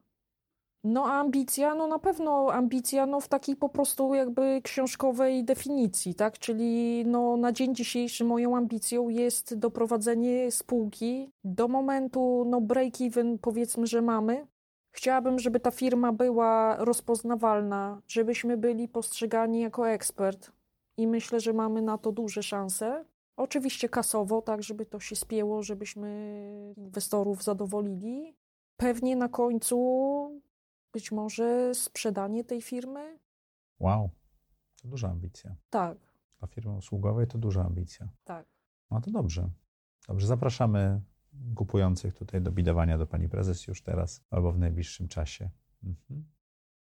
No ambicja, no na pewno ambicja no w takiej po prostu jakby książkowej definicji, tak? Czyli no na dzień dzisiejszy moją ambicją jest doprowadzenie spółki do momentu no break-even powiedzmy, że mamy. Chciałabym, żeby ta firma była rozpoznawalna, żebyśmy byli postrzegani jako ekspert i myślę, że mamy na to duże szanse. Oczywiście kasowo, tak żeby to się spięło, żebyśmy inwestorów zadowolili. Pewnie na końcu być może sprzedanie tej firmy? Wow, to duża ambicja. Tak. Dla firmy usługowej to duża ambicja. Tak. No to dobrze. Dobrze, zapraszamy kupujących tutaj do bidowania do pani prezes już teraz albo w najbliższym czasie. Mhm.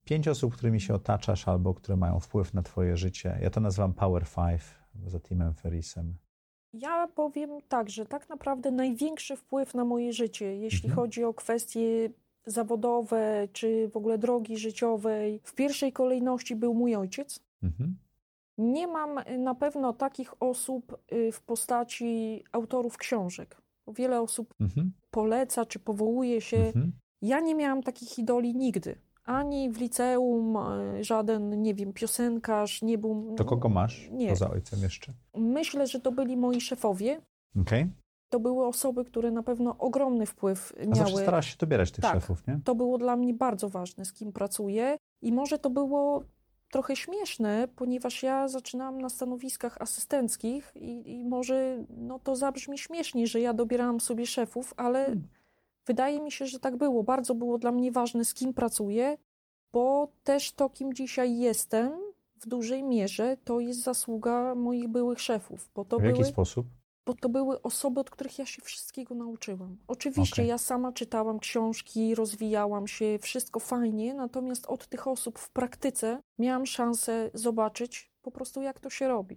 Pięć osób, którymi się otaczasz albo które mają wpływ na twoje życie. Ja to nazywam Power Five za Timem Ferrisem. Ja powiem tak, że tak naprawdę największy wpływ na moje życie, jeśli mhm. chodzi o kwestie zawodowe czy w ogóle drogi życiowej, w pierwszej kolejności był mój ojciec. Mhm. Nie mam y, na pewno takich osób y, w postaci autorów książek. Wiele osób mhm. poleca czy powołuje się. Mhm. Ja nie miałam takich idoli nigdy. Ani w liceum, y, żaden, nie wiem, piosenkarz nie był. To kogo masz nie. poza ojcem jeszcze? Myślę, że to byli moi szefowie. Okay to były osoby, które na pewno ogromny wpływ miały. A zawsze starałaś się dobierać tych tak, szefów, nie? to było dla mnie bardzo ważne, z kim pracuję i może to było trochę śmieszne, ponieważ ja zaczynałam na stanowiskach asystenckich i, i może no, to zabrzmi śmiesznie, że ja dobierałam sobie szefów, ale hmm. wydaje mi się, że tak było. Bardzo było dla mnie ważne, z kim pracuję, bo też to, kim dzisiaj jestem, w dużej mierze to jest zasługa moich byłych szefów. Bo to w były... jaki sposób? Bo to były osoby, od których ja się wszystkiego nauczyłam. Oczywiście okay. ja sama czytałam książki, rozwijałam się, wszystko fajnie, natomiast od tych osób w praktyce miałam szansę zobaczyć po prostu, jak to się robi.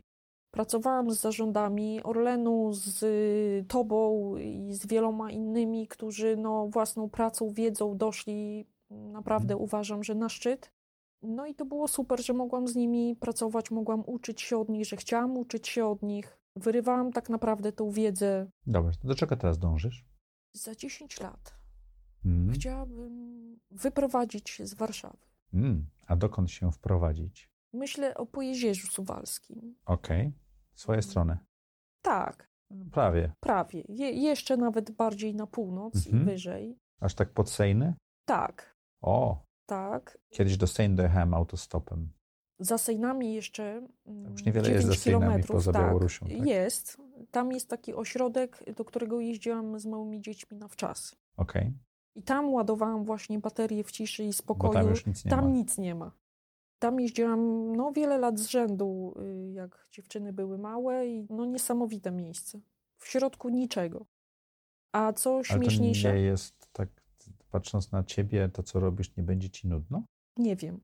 Pracowałam z zarządami Orlenu, z Tobą i z wieloma innymi, którzy no, własną pracą, wiedzą doszli naprawdę hmm. uważam, że na szczyt. No i to było super, że mogłam z nimi pracować, mogłam uczyć się od nich, że chciałam uczyć się od nich. Wyrywałam tak naprawdę tą wiedzę. Dobrze, do czego teraz dążysz? Za 10 lat mm. chciałabym wyprowadzić się z Warszawy. Mm. A dokąd się wprowadzić? Myślę o Pojezierzu Suwalskim. Okej. Okay. Swoje mm. strony. Tak. Prawie. Prawie. Je jeszcze nawet bardziej na północ mm -hmm. i mhm. wyżej. Aż tak pod Sejny? Tak. O. Tak. Kiedyś do Sejn dojechałem autostopem. Za Sejnami jeszcze. Już niewiele jest za Sejnami poza tak, Białorusią. Tak? Jest. Tam jest taki ośrodek, do którego jeździłam z małymi dziećmi na wczas. Okej. Okay. I tam ładowałam właśnie baterie w ciszy i spokoju. Bo tam już nic nie tam ma. nic nie ma. Tam jeździłam no, wiele lat z rzędu, y, jak dziewczyny były małe i no niesamowite miejsce. W środku niczego. A co śmieszniejsze... Ale to nie jest tak, patrząc na ciebie, to co robisz, nie będzie ci nudno? Nie wiem.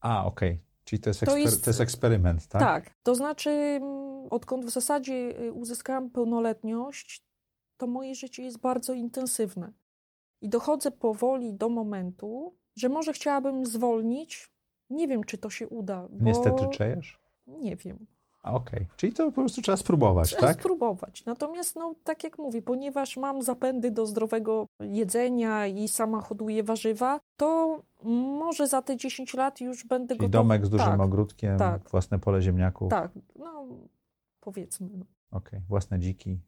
A, okej. Okay. Czyli to jest, to jest, to jest eksperyment, tak? Tak. To znaczy, mm, odkąd w zasadzie y, uzyskałam pełnoletność, to moje życie jest bardzo intensywne. I dochodzę powoli do momentu, że może chciałabym zwolnić. Nie wiem, czy to się uda. Bo... Niestety czejesz? Nie wiem. Okej, okay. czyli to po prostu trzeba spróbować, trzeba tak? spróbować. Natomiast, no, tak jak mówię, ponieważ mam zapędy do zdrowego jedzenia i sama hoduję warzywa, to może za te 10 lat już będę czyli domek z dużym tak, ogródkiem, tak. własne pole ziemniaków. Tak, no powiedzmy. No. Okej, okay. własne dziki.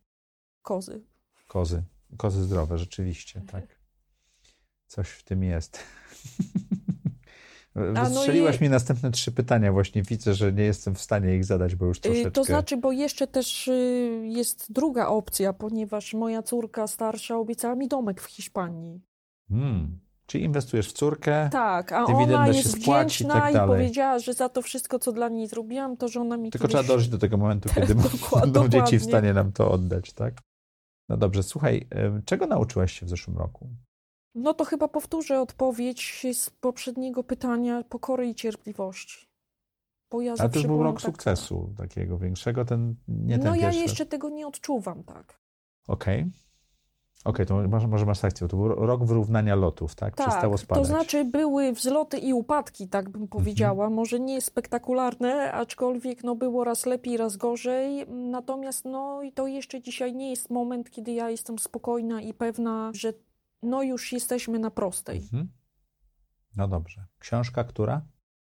Kozy. Kozy. Kozy zdrowe, rzeczywiście, tak. Coś w tym jest. Wystrzeliłaś no i... mi następne trzy pytania. Właśnie widzę, że nie jestem w stanie ich zadać, bo już y, troszeczkę... To znaczy, bo jeszcze też y, jest druga opcja, ponieważ moja córka starsza obiecała mi domek w Hiszpanii. Hmm. Czyli inwestujesz w córkę, tak, a ona jest wdzięczna i, tak i, powiedziała, że za to wszystko, co dla niej zrobiłam, to że ona mi Tylko kiedyś... trzeba dojść do tego momentu, kiedy będą dzieci w stanie nam to oddać, tak? No dobrze, słuchaj, czego nauczyłaś się w zeszłym roku? No to chyba powtórzę odpowiedź z poprzedniego pytania pokory i cierpliwości. Bo ja Ale to już był rok tak... sukcesu takiego większego, ten nie ten No ja jeszcze tego nie odczuwam, tak. Okej. Okay. Okej, okay, to może, może masz rację. To był rok wyrównania lotów, tak? tak Przestało spadać. To znaczy były wzloty i upadki, tak bym powiedziała. Mhm. Może nie spektakularne, aczkolwiek no, było raz lepiej, raz gorzej. Natomiast no i to jeszcze dzisiaj nie jest moment, kiedy ja jestem spokojna i pewna, że no już jesteśmy na prostej. Mhm. No dobrze. Książka która?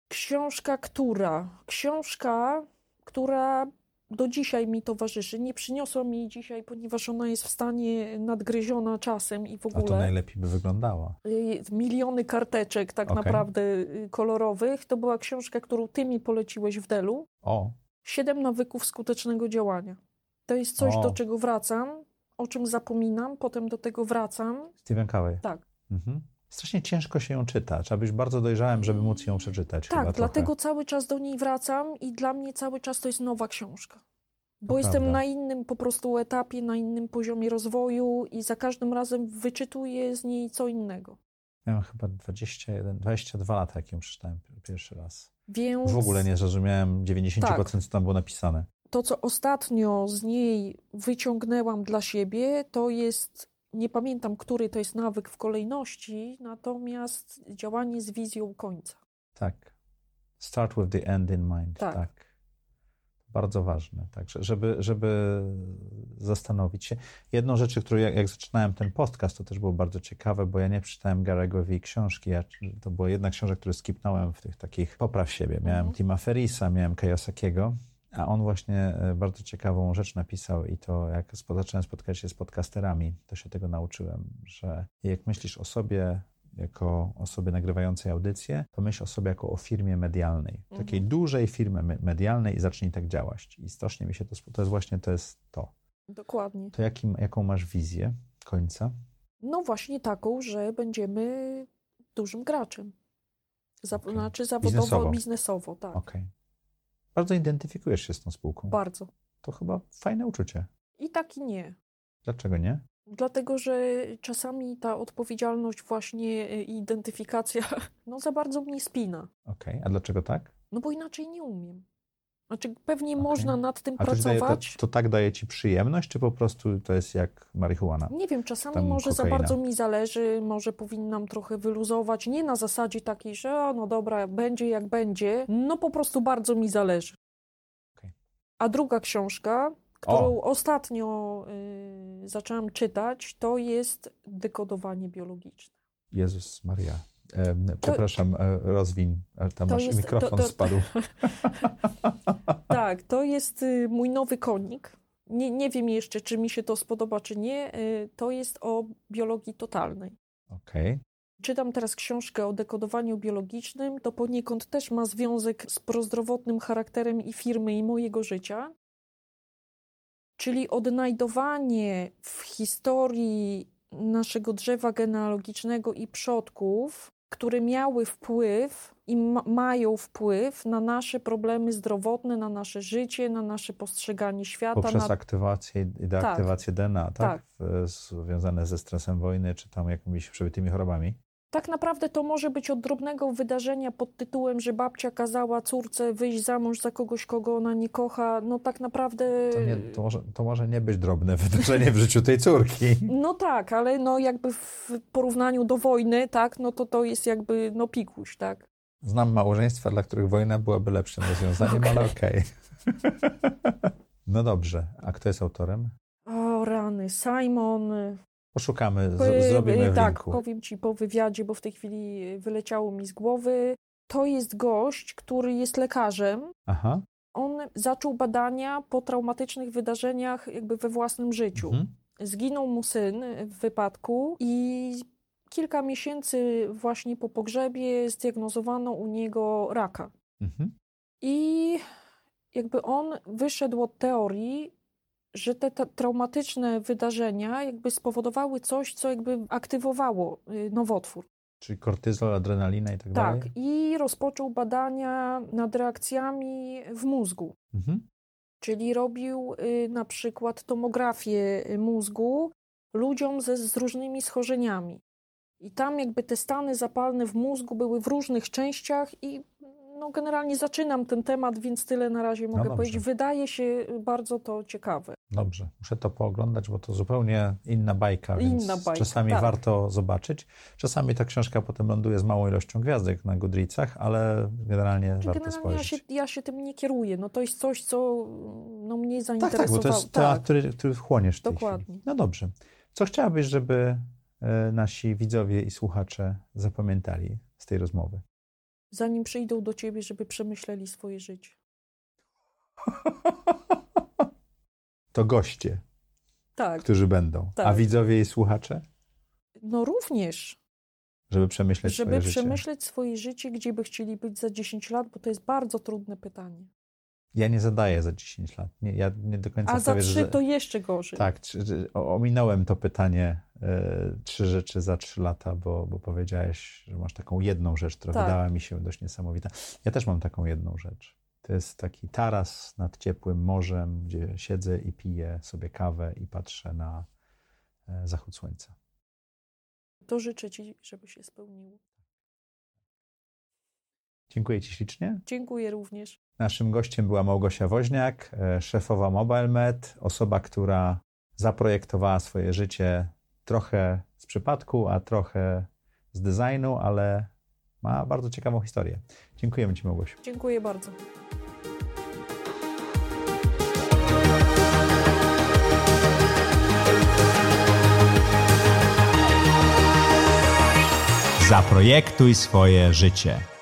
Książka która? Książka, która do dzisiaj mi towarzyszy. Nie przyniosła mi jej dzisiaj, ponieważ ona jest w stanie nadgryziona czasem i w ogóle. A to najlepiej by wyglądała. Y, miliony karteczek tak Okej. naprawdę y, kolorowych. To była książka, którą ty mi poleciłeś w Delu. O, Siedem nawyków skutecznego działania. To jest coś, O. do czego wracam, o czym zapominam, potem do tego wracam. Stephen Covey. Tak. Mhm. Strasznie ciężko się ją czyta. Trzeba być bardzo dojrzałym, żeby móc ją przeczytać. Tak, dlatego trochę. cały czas do niej wracam i dla mnie cały czas to jest nowa książka. Bo To jestem prawda. na innym po prostu etapie, na innym poziomie rozwoju i za każdym razem wyczytuję z niej co innego. Miałem chyba 21, 22 lata, jak ją przeczytałem pi- pierwszy raz. Więc W ogóle nie zrozumiałem 90% Tak. co tam było napisane. To, co ostatnio z niej wyciągnęłam dla siebie, to jest, nie pamiętam, który to jest nawyk w kolejności, natomiast działanie z wizją końca. Tak. Start with the end in mind. Tak. Tak. Bardzo ważne. Tak, że- żeby, żeby zastanowić się. Jedną rzeczy, którą jak, jak zaczynałem ten podcast, to też było bardzo ciekawe, bo ja nie przeczytałem Garego Vee książki. Ja, to była jedna książka, którą skipnąłem w tych takich popraw siebie. Miałem Mhm. Tima Ferrisa, miałem Kiyosakiego, a on właśnie e, bardzo ciekawą rzecz napisał i to jak zacząłem spotykać się z podcasterami, to się tego nauczyłem, że jak myślisz o sobie jako osobie nagrywającej audycję, to myśl o sobie jako o firmie medialnej, Mhm. takiej dużej firmie me- medialnej i zacznij tak działać. I strasznie mi się to, to jest właśnie to jest to. Dokładnie. To jakim, jaką masz wizję końca? No właśnie taką, że będziemy dużym graczem. Za, Okej. Znaczy zawodowo, Biznesowo. biznesowo, tak. Okej. Bardzo identyfikujesz się z tą spółką. Bardzo. To chyba fajne uczucie. I tak i nie. Dlaczego nie? Dlatego, że czasami ta odpowiedzialność, właśnie y, identyfikacja, no za bardzo mnie spina. Okej. A dlaczego tak? No bo inaczej nie umiem. Znaczy, pewnie Okej. można nad tym A daje, to, pracować. to tak daje ci przyjemność, czy po prostu to jest jak marihuana? Nie wiem, czasami tam może za kokaina. bardzo mi zależy, może powinnam trochę wyluzować. Nie na zasadzie takiej, że o, no dobra, będzie jak będzie. No po prostu bardzo mi zależy. Okej. A druga książka, którą ostatnio y, zaczęłam czytać, to jest Dekodowanie biologiczne. Jezus Maria. Przepraszam, e, rozwin. E, Tam to masz jest- mikrofon to- to- spadł. Tak, to jest y, mój nowy konik. Nie, nie wiem jeszcze, czy mi się to spodoba, czy nie. Y, To jest o biologii totalnej. Okej. Czytam teraz książkę o dekodowaniu biologicznym. To poniekąd też ma związek z prozdrowotnym charakterem i firmy, i mojego życia. Czyli odnajdowanie w historii naszego drzewa genealogicznego i przodków, które miały wpływ i ma- mają wpływ na nasze problemy zdrowotne, na nasze życie, na nasze postrzeganie świata. Poprzez na... aktywację i deaktywację DNA, tak? Tak. Związane ze stresem wojny, czy tam jakimiś przebytymi chorobami. Tak naprawdę to może być od drobnego wydarzenia pod tytułem, że babcia kazała córce wyjść za mąż za kogoś, kogo ona nie kocha. No tak naprawdę. To, nie, to, może, to może nie być drobne wydarzenie w życiu tej córki. No tak, ale no jakby w porównaniu do wojny, tak, no to to jest jakby no pikuś, tak. Znam małżeństwa, dla których wojna byłaby lepszym rozwiązaniem, ale okej. No dobrze. A kto jest autorem? O rany, Simon. Poszukamy, z, y, zrobimy w tak, linku. powiem ci po wywiadzie, bo w tej chwili wyleciało mi z głowy. To jest gość, który jest lekarzem. Aha. On zaczął badania po traumatycznych wydarzeniach jakby we własnym życiu. Mhm. Zginął mu syn w wypadku i kilka miesięcy właśnie po pogrzebie zdiagnozowano u niego raka. Mhm. I jakby on wyszedł od teorii, że te, te traumatyczne wydarzenia jakby spowodowały coś, co jakby aktywowało y, nowotwór. Czyli kortyzol, adrenalina i tak, dalej? Tak, i rozpoczął badania nad reakcjami w mózgu. Mhm. Czyli robił y, na przykład tomografię y, mózgu ludziom ze, z różnymi schorzeniami. I tam jakby te stany zapalne w mózgu były w różnych częściach i no generalnie zaczynam ten temat, więc tyle na razie mogę dobrze. powiedzieć. Wydaje się bardzo to ciekawe. Dobrze, muszę to pooglądać, bo to zupełnie inna bajka, więc Inna bajka, czasami tak. warto zobaczyć. Czasami ta książka potem ląduje z małą ilością gwiazdek na Goodreadsach, ale generalnie warto Generalnie ja spojrzeć. się, ja się tym nie kieruję. No to jest coś, co no, mnie Tak, zainteresowało. tak, bo to jest temat, który, który wchłoniesz Dokładnie. chwili. No dobrze. Co chciałabyś, żeby e, nasi widzowie i słuchacze zapamiętali z tej rozmowy? Zanim przyjdą do ciebie, żeby przemyśleli swoje życie. To goście, Tak, którzy będą. A Tak. widzowie i słuchacze? no również, Żeby przemyśleć żeby swoje życie. przemyśleć swoje życie, gdzie by chcieli być za 10 lat, bo to jest bardzo trudne pytanie. Ja nie zadaję za 10 lat. Nie, ja nie do końca A za prawie, 3 że... to jeszcze gorzej. Tak, o- ominąłem to pytanie e, trzy rzeczy za trzy lata, bo, bo powiedziałeś, że masz taką jedną rzecz, która Tak. wydała mi się dość niesamowita. Ja też mam taką jedną rzecz. To jest taki taras nad ciepłym morzem, gdzie siedzę i piję sobie kawę i patrzę na e, zachód słońca. To życzę ci, żeby się spełniło. Dziękuję Ci ślicznie. Dziękuję również. Naszym gościem była Małgosia Woźniak, e, szefowa MobileMed, osoba, która zaprojektowała swoje życie trochę z przypadku, a trochę z designu, ale ma bardzo ciekawą historię. Dziękujemy Ci, Małgosiu. Dziękuję bardzo. Zaprojektuj swoje życie.